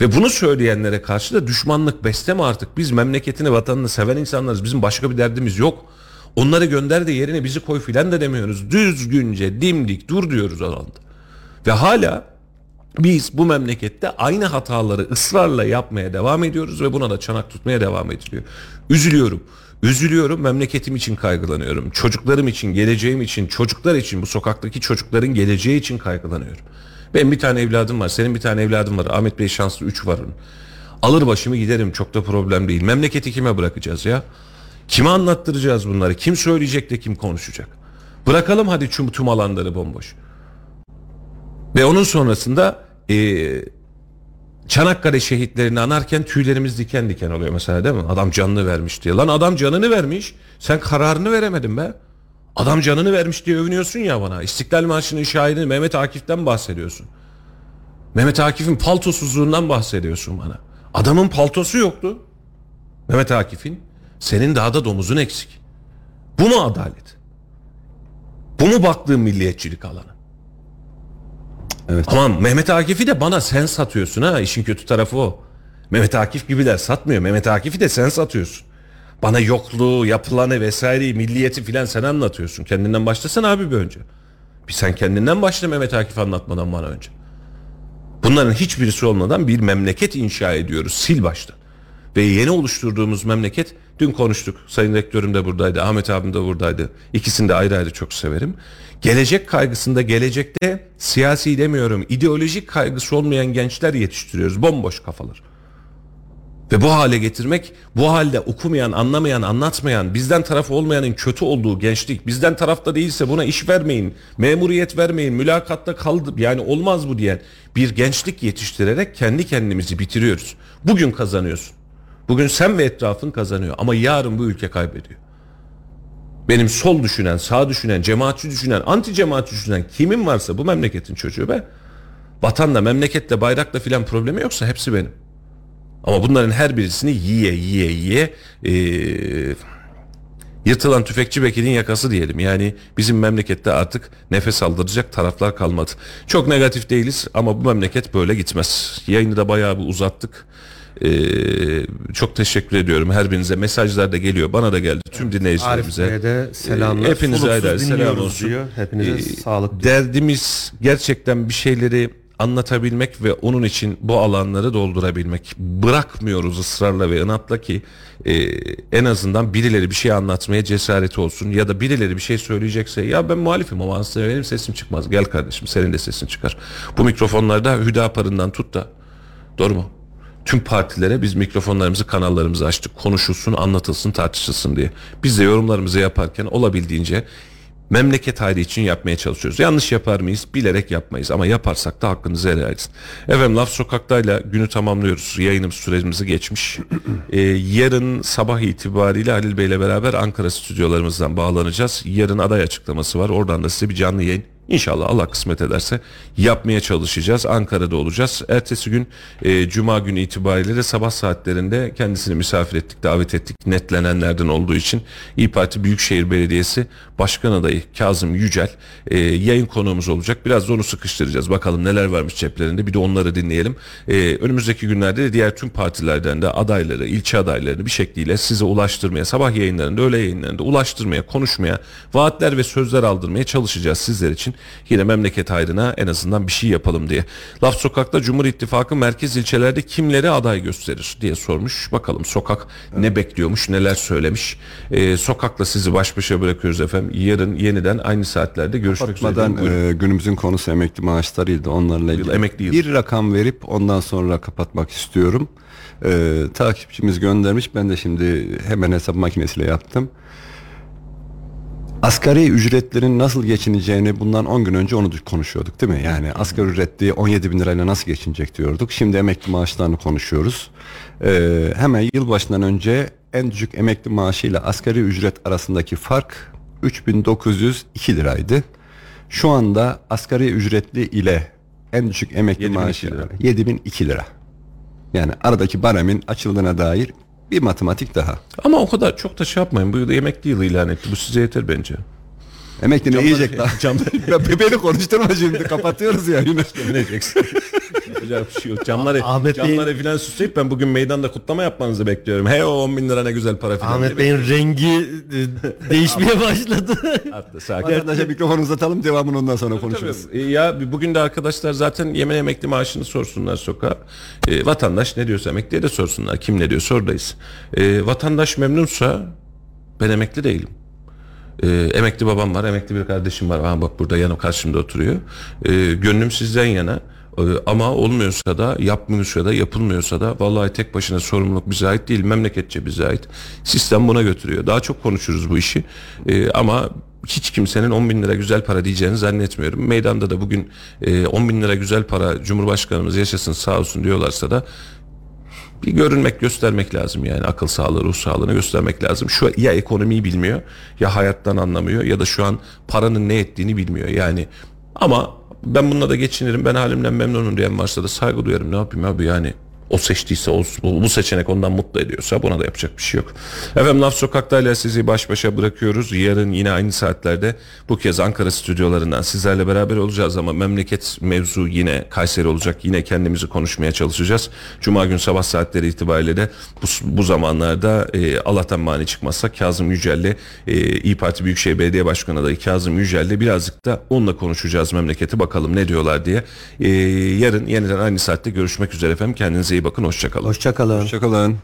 Ve bunu söyleyenlere karşı da düşmanlık besleme artık. Biz memleketini, vatanını seven insanlarız. Bizim başka bir derdimiz yok. Onları gönder de yerine bizi koy filan da demiyoruz. Düzgünce dimdik dur diyoruz alanda. Ve hala biz bu memlekette aynı hataları ısrarla yapmaya devam ediyoruz ve buna da çanak tutmaya devam ediliyor. Üzülüyorum. Üzülüyorum, memleketim için kaygılanıyorum. Çocuklarım için, geleceğim için, çocuklar için, bu sokaktaki çocukların geleceği için kaygılanıyorum. Benim bir tane evladım var, senin bir tane evladın var. Ahmet Bey şanslı 3 var onun. Alır başımı giderim, çok da problem değil. Memleketi kime bırakacağız ya? Kime anlattıracağız bunları? Kim söyleyecek de kim konuşacak? Bırakalım hadi tüm, tüm alanları bomboş. Ve onun sonrasında eee Çanakkale şehitlerini anarken tüylerimiz diken diken oluyor mesela değil mi? Adam canını vermiş diye. Lan adam canını vermiş. Sen kararını veremedin be. Adam canını vermiş diye övünüyorsun ya bana. İstiklal Marşı'nın şairi Mehmet Akif'ten bahsediyorsun. Mehmet Akif'in paltosuzluğundan bahsediyorsun bana. Adamın paltosu yoktu. Mehmet Akif'in. Senin daha da domuzun eksik. Bu mu adalet? Bu mu baktığın milliyetçilik alanı? Evet. Ama Mehmet Akif'i de bana sen satıyorsun ha işin kötü tarafı o. Mehmet Akif gibiler satmıyor. Mehmet Akif'i de sen satıyorsun. Bana yokluğu, yapılanı vesaireyi, milliyeti filan sen anlatıyorsun. Kendinden başlasana abi bir önce. Bir sen kendinden başla Mehmet Akif anlatmadan bana önce. Bunların hiçbirisi olmadan bir memleket inşa ediyoruz sil baştan. Ve yeni oluşturduğumuz memleket dün konuştuk. Sayın Rektörüm de buradaydı, Ahmet abim de buradaydı. İkisini de ayrı ayrı çok severim. Gelecek kaygısında gelecekte siyasi demiyorum ideolojik kaygısı olmayan gençler yetiştiriyoruz. Bomboş kafalar. Ve bu hale getirmek, bu halde okumayan, anlamayan, anlatmayan, bizden tarafı olmayanın kötü olduğu gençlik, bizden tarafta değilse buna iş vermeyin, memuriyet vermeyin, mülakatta kaldı, yani olmaz bu diyen bir gençlik yetiştirerek kendi kendimizi bitiriyoruz. Bugün kazanıyorsun. Bugün sen ve etrafın kazanıyor ama yarın bu ülke kaybediyor. Benim sol düşünen, sağ düşünen, cemaatçi düşünen, anti cemaatçi düşünen kimin varsa bu memleketin çocuğu be. Vatanla, memlekette, bayrakla filan problemi yoksa hepsi benim. Ama bunların her birisini yiye yiye yiye eee, yırtılan tüfekçi Bekir'in yakası diyelim. Yani bizim memlekette artık nefes aldıracak taraflar kalmadı. Çok negatif değiliz ama bu memleket böyle gitmez. Yayını da bayağı bir uzattık. Eee, çok teşekkür ediyorum her birinize. Mesajlar da geliyor. Bana da geldi. Tüm Arif dinleyicilerimize. Bey'e de selamlar. Ee, Hepinize selam olsun. diyor. Hepinize Ee, sağlık. Derdimiz gerçekten bir şeyleri anlatabilmek ve onun için bu alanları doldurabilmek. Bırakmıyoruz ısrarla ve inatla ki e, en azından birileri bir şey anlatmaya cesareti olsun ya da birileri bir şey söyleyecekse ya ben muhalifim ama aslında benim sesim çıkmaz. Gel kardeşim senin de sesin çıkar. Bu mikrofonlarda Hüdapar'ından tut da doğru mu? Tüm partilere biz mikrofonlarımızı kanallarımızı açtık. Konuşulsun, anlatılsın, tartışılsın diye. Biz de yorumlarımızı yaparken olabildiğince memleket hayrı için yapmaya çalışıyoruz. Yanlış yapar mıyız? Bilerek yapmayız ama yaparsak da hakkınızı helal edin. Efendim Laf Sokak'tayla günü tamamlıyoruz. Yayınımız süremizi geçmiş. Ee, yarın sabah itibariyle Halil Bey'le beraber Ankara stüdyolarımızdan bağlanacağız. Yarın aday açıklaması var. Oradan da size bir canlı yayın İnşallah Allah kısmet ederse yapmaya çalışacağız. Ankara'da olacağız. Ertesi gün e, Cuma günü itibariyle de sabah saatlerinde kendisini misafir ettik, davet ettik. Netlenenlerden olduğu için İyi Parti Büyükşehir Belediyesi Başkan Adayı Kazım Yücel e, yayın konuğumuz olacak. Biraz da onu sıkıştıracağız. Bakalım neler varmış ceplerinde. Bir de onları dinleyelim. E, önümüzdeki günlerde de diğer tüm partilerden de adayları, ilçe adaylarını bir şekliyle size ulaştırmaya, sabah yayınlarında, öğle yayınlarında ulaştırmaya, konuşmaya, vaatler ve sözler aldırmaya çalışacağız sizler için. Yine memleket hayrına en azından bir şey yapalım diye. Laf Sokak'ta Cumhur İttifakı merkez ilçelerde kimleri aday gösterir diye sormuş. Bakalım sokak ne bekliyormuş, neler söylemiş. Ee, sokakla sizi baş başa bırakıyoruz efendim. Yarın yeniden aynı saatlerde görüşmek üzere. Kapatmadan Buyurun. e, günümüzün konusu emekli maaşlarıydı. Onlarla ilgili emekli yıl. bir rakam verip ondan sonra kapatmak istiyorum. E, takipçimiz göndermiş. Ben de şimdi hemen hesap makinesiyle yaptım. Asgari ücretlerin nasıl geçineceğini bundan 10 gün önce onu konuşuyorduk değil mi? Yani asgari ücretli 17 bin lirayla nasıl geçinecek diyorduk. Şimdi emekli maaşlarını konuşuyoruz. Ee, hemen yılbaşından önce en düşük emekli maaşıyla asgari ücret arasındaki fark 3902 liraydı. Şu anda asgari ücretli ile en düşük emekli 7002 maaşı lira. 7002 lira. Yani aradaki baremin açıldığına dair bir matematik daha. Ama o kadar çok da şey yapmayın. Bu yıl emekli yılı ilan etti. Bu size yeter bence. Emekli ne yiyecek daha? Camları beni konuşturma şimdi kapatıyoruz ya yine. Bineceksin. Yapacak bir şey yok. Camları, Ahmet Bey'in- camları filan süsleyip ben bugün meydanda kutlama yapmanızı bekliyorum. He o 10 bin lira ne güzel para filan. Ahmet Bey'in rengi e, değişmeye başladı. Atla, sakin. Vatandaşa mikrofonu uzatalım devamını ondan sonra konuşuruz. Tabii. E, Ya bugün de arkadaşlar zaten yemen emekli maaşını sorsunlar sokağa. E, vatandaş ne diyorsa emekliye de sorsunlar. Kim ne diyorsa oradayız. E, vatandaş memnunsa ben emekli değilim. E, emekli babam var, emekli bir kardeşim var. Aha bak burada yanım karşımda oturuyor. E, gönlüm sizden yana. E, ama olmuyorsa da, yapmıyorsa da, yapılmıyorsa da vallahi tek başına sorumluluk bize ait değil, memleketçe bize ait. Sistem buna götürüyor. Daha çok konuşuruz bu işi. E, ama hiç kimsenin 10 bin lira güzel para diyeceğini zannetmiyorum. Meydanda da bugün e, 10 bin lira güzel para Cumhurbaşkanımız yaşasın sağ olsun diyorlarsa da bir görünmek göstermek lazım yani akıl sağlığı ruh sağlığını göstermek lazım. Şu ya ekonomiyi bilmiyor ya hayattan anlamıyor ya da şu an paranın ne ettiğini bilmiyor yani ama ben bununla da geçinirim. Ben halimden memnunum diyen varsa da saygı duyarım. Ne yapayım abi? Yani o seçtiyse o, bu, seçenek ondan mutlu ediyorsa buna da yapacak bir şey yok. Efendim Laf Sokak'ta ile sizi baş başa bırakıyoruz. Yarın yine aynı saatlerde bu kez Ankara stüdyolarından sizlerle beraber olacağız ama memleket mevzu yine Kayseri olacak. Yine kendimizi konuşmaya çalışacağız. Cuma gün sabah saatleri itibariyle de bu, bu zamanlarda e, Allah'tan mani çıkmazsa Kazım Yücel'le e, İyi Parti Büyükşehir Belediye Başkanı adayı Kazım Yücel'le birazcık da onunla konuşacağız memleketi bakalım ne diyorlar diye. E, yarın yeniden aynı saatte görüşmek üzere efendim. Kendinize iyi bakın. Hoşçakalın. Hoşçakalın. Hoşçakalın.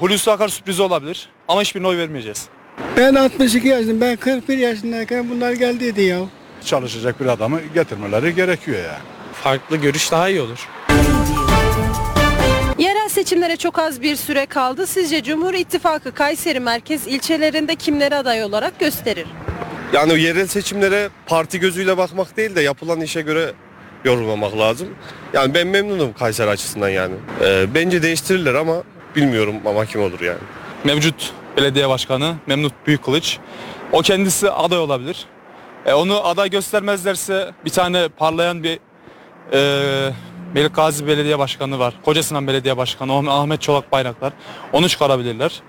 Hulusi Akar sürprizi olabilir ama hiçbirine oy vermeyeceğiz. Ben 62 yaşındayım. Ben 41 yaşındayken bunlar geldiydi ya. çalışacak bir adamı getirmeleri gerekiyor yani. Farklı görüş daha iyi olur. Yerel seçimlere çok az bir süre kaldı. Sizce Cumhur İttifakı Kayseri merkez ilçelerinde kimleri aday olarak gösterir? Yani yerel seçimlere parti gözüyle bakmak değil de yapılan işe göre yorumlamak lazım. Yani ben memnunum Kayseri açısından yani. Ee, bence değiştirirler ama bilmiyorum ama kim olur yani. Mevcut belediye başkanı Memnun Büyükkılıç. O kendisi aday olabilir. E, onu aday göstermezlerse bir tane parlayan bir e, Melik Gazi Belediye Başkanı var. Kocasinan Belediye Başkanı Ah- Ahmet Çolak Bayraktar. Onu çıkarabilirler.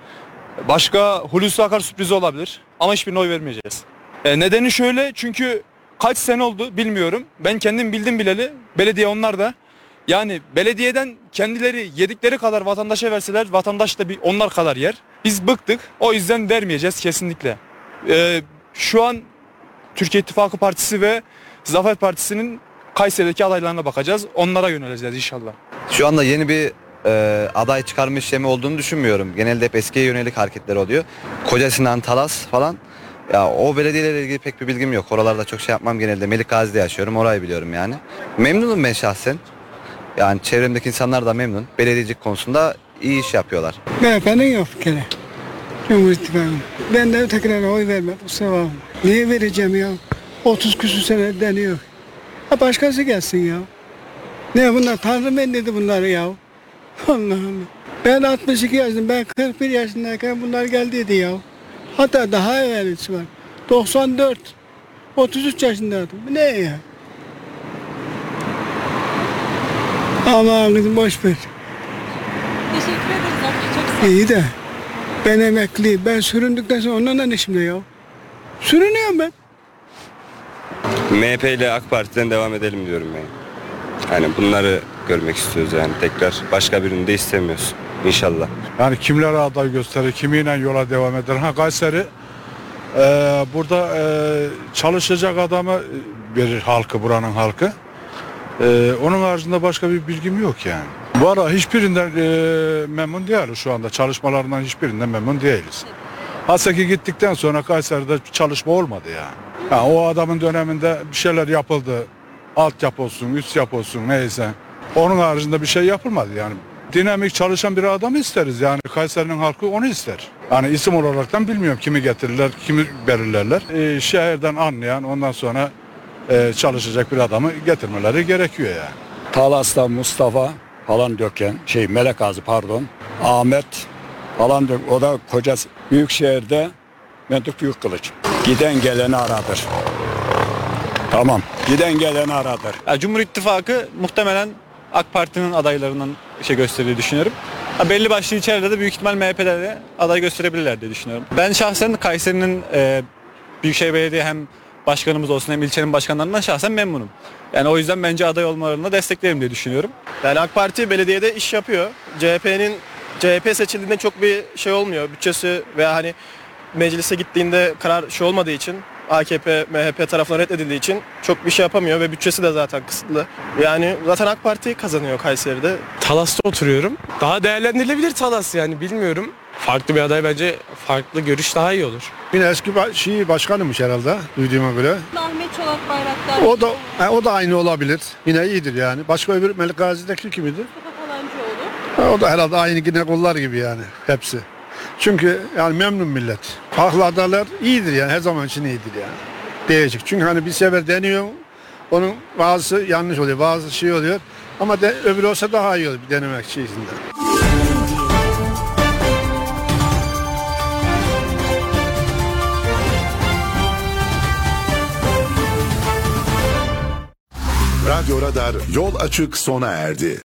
Başka Hulusi Akar sürprizi olabilir ama hiçbirine oy vermeyeceğiz. E, nedeni şöyle çünkü kaç sene oldu bilmiyorum. Ben kendim bildim bileli belediye onlar da. Yani belediyeden kendileri yedikleri kadar vatandaşa verseler vatandaş da bir onlar kadar yer. Biz bıktık o yüzden vermeyeceğiz kesinlikle. E, şu an Türkiye İttifakı Partisi ve Zafer Partisi'nin Kayseri'deki adaylarına bakacağız. Onlara yöneleceğiz inşallah. Şu anda yeni bir e, aday çıkarma işlemi olduğunu düşünmüyorum. Genelde hep eskiye yönelik hareketler oluyor. Koca Sinan, Talas falan. Ya o belediyelerle ilgili pek bir bilgim yok. Oralarda çok şey yapmam genelde. Melik Gazi'de yaşıyorum. Orayı biliyorum yani. Memnunum ben şahsen. Yani çevremdeki insanlar da memnun. Belediyecilik konusunda iyi iş yapıyorlar. Beyefendinin yok bir kere. Cumhur İttifakı. Ben de ötekilere oy vermem. Kusura bakma. Niye vereceğim ya? 30 küsür sene deniyor. Ha başkası gelsin ya. Ne bunlar? Tanrı ben dedi bunları ya. Allah Allah. Ben 62 yaşındayım. Ben 41 yaşındayken bunlar geldiydi ya. Hatta daha evvelisi var. 94. 33 yaşındaydım. Ne ya? Aman kızım boş ver. Teşekkür ederiz amca. Çok İyi de ben emekliyim. Ben süründükten sonra onunla ne şimdi ya? Sürünüyorum ben. MHP ile AK Parti'den devam edelim diyorum ben. Yani bunları görmek istiyoruz yani tekrar. Başka birini de istemiyoruz. İnşallah. Yani kimlere aday gösterir, kimiyle yola devam eder. Ha Kayseri e, burada e, çalışacak adamı verir halkı, buranın halkı. E, onun haricinde başka bir bilgim yok yani. Bu ara hiçbirinden e, memnun değiliz şu anda. Çalışmalarından hiçbirinden memnun değiliz. Haseki gittikten sonra Kayseri'de çalışma olmadı yani. Ha, o adamın döneminde bir şeyler yapıldı. Altyapı olsun, üst yapı olsun neyse. Onun haricinde bir şey yapılmadı yani. Dinamik çalışan bir adamı isteriz yani. Kayseri'nin halkı onu ister. Yani isim olaraktan bilmiyorum kimi getirirler, kimi belirlerler. Ee, şehirden anlayan ondan sonra e, çalışacak bir adamı getirmeleri gerekiyor yani. Talas'ta Mustafa falan döken şey Melek Ağzı pardon Ahmet falan dök o da koca büyük şehirde Mentuk Büyük Kılıç. Giden geleni aradır. Tamam. Giden geleni aradır. Ya Cumhur İttifakı muhtemelen AK Parti'nin adaylarından şey gösterdiği düşünüyorum. Ha, belli başlı içeride de büyük ihtimal MHP'de de aday gösterebilirler diye düşünüyorum. Ben şahsen Kayseri'nin e, Büyükşehir Belediye hem başkanımız olsun hem ilçenin başkanlarından şahsen memnunum. Yani o yüzden bence aday olmalarını desteklerim diye düşünüyorum. Yani AK Parti belediyede iş yapıyor. CHP'nin CHP seçildiğinde çok bir şey olmuyor. Bütçesi veya hani meclise gittiğinde karar şey olmadığı için AKP, MHP tarafından reddedildiği için çok bir şey yapamıyor ve bütçesi de zaten kısıtlı. Yani zaten AK Parti kazanıyor Kayseri'de. Talas'ta oturuyorum. Daha değerlendirilebilir Talas yani bilmiyorum. Farklı bir aday bence farklı görüş daha iyi olur. Yine eski ba- Şii başkanıymış herhalde duyduğuma göre. Ahmet Çolak Bayraktar, O da ha, o da aynı olabilir. Yine iyidir yani. Başka öbür Melik Gazi'deki kimidi? Mustafa Falancıoğlu. Ha, o da herhalde aynı yine kollar gibi yani hepsi. Çünkü yani memnun millet. Haklı adaylar iyidir yani her zaman için iyidir yani. Değişik. Çünkü hani bir sefer deniyor. Onun bazısı yanlış oluyor, bazı şey oluyor. Ama de, öbürü olsa daha iyi olur bir denemek şeysinde. Radyo Radar yol açık sona erdi.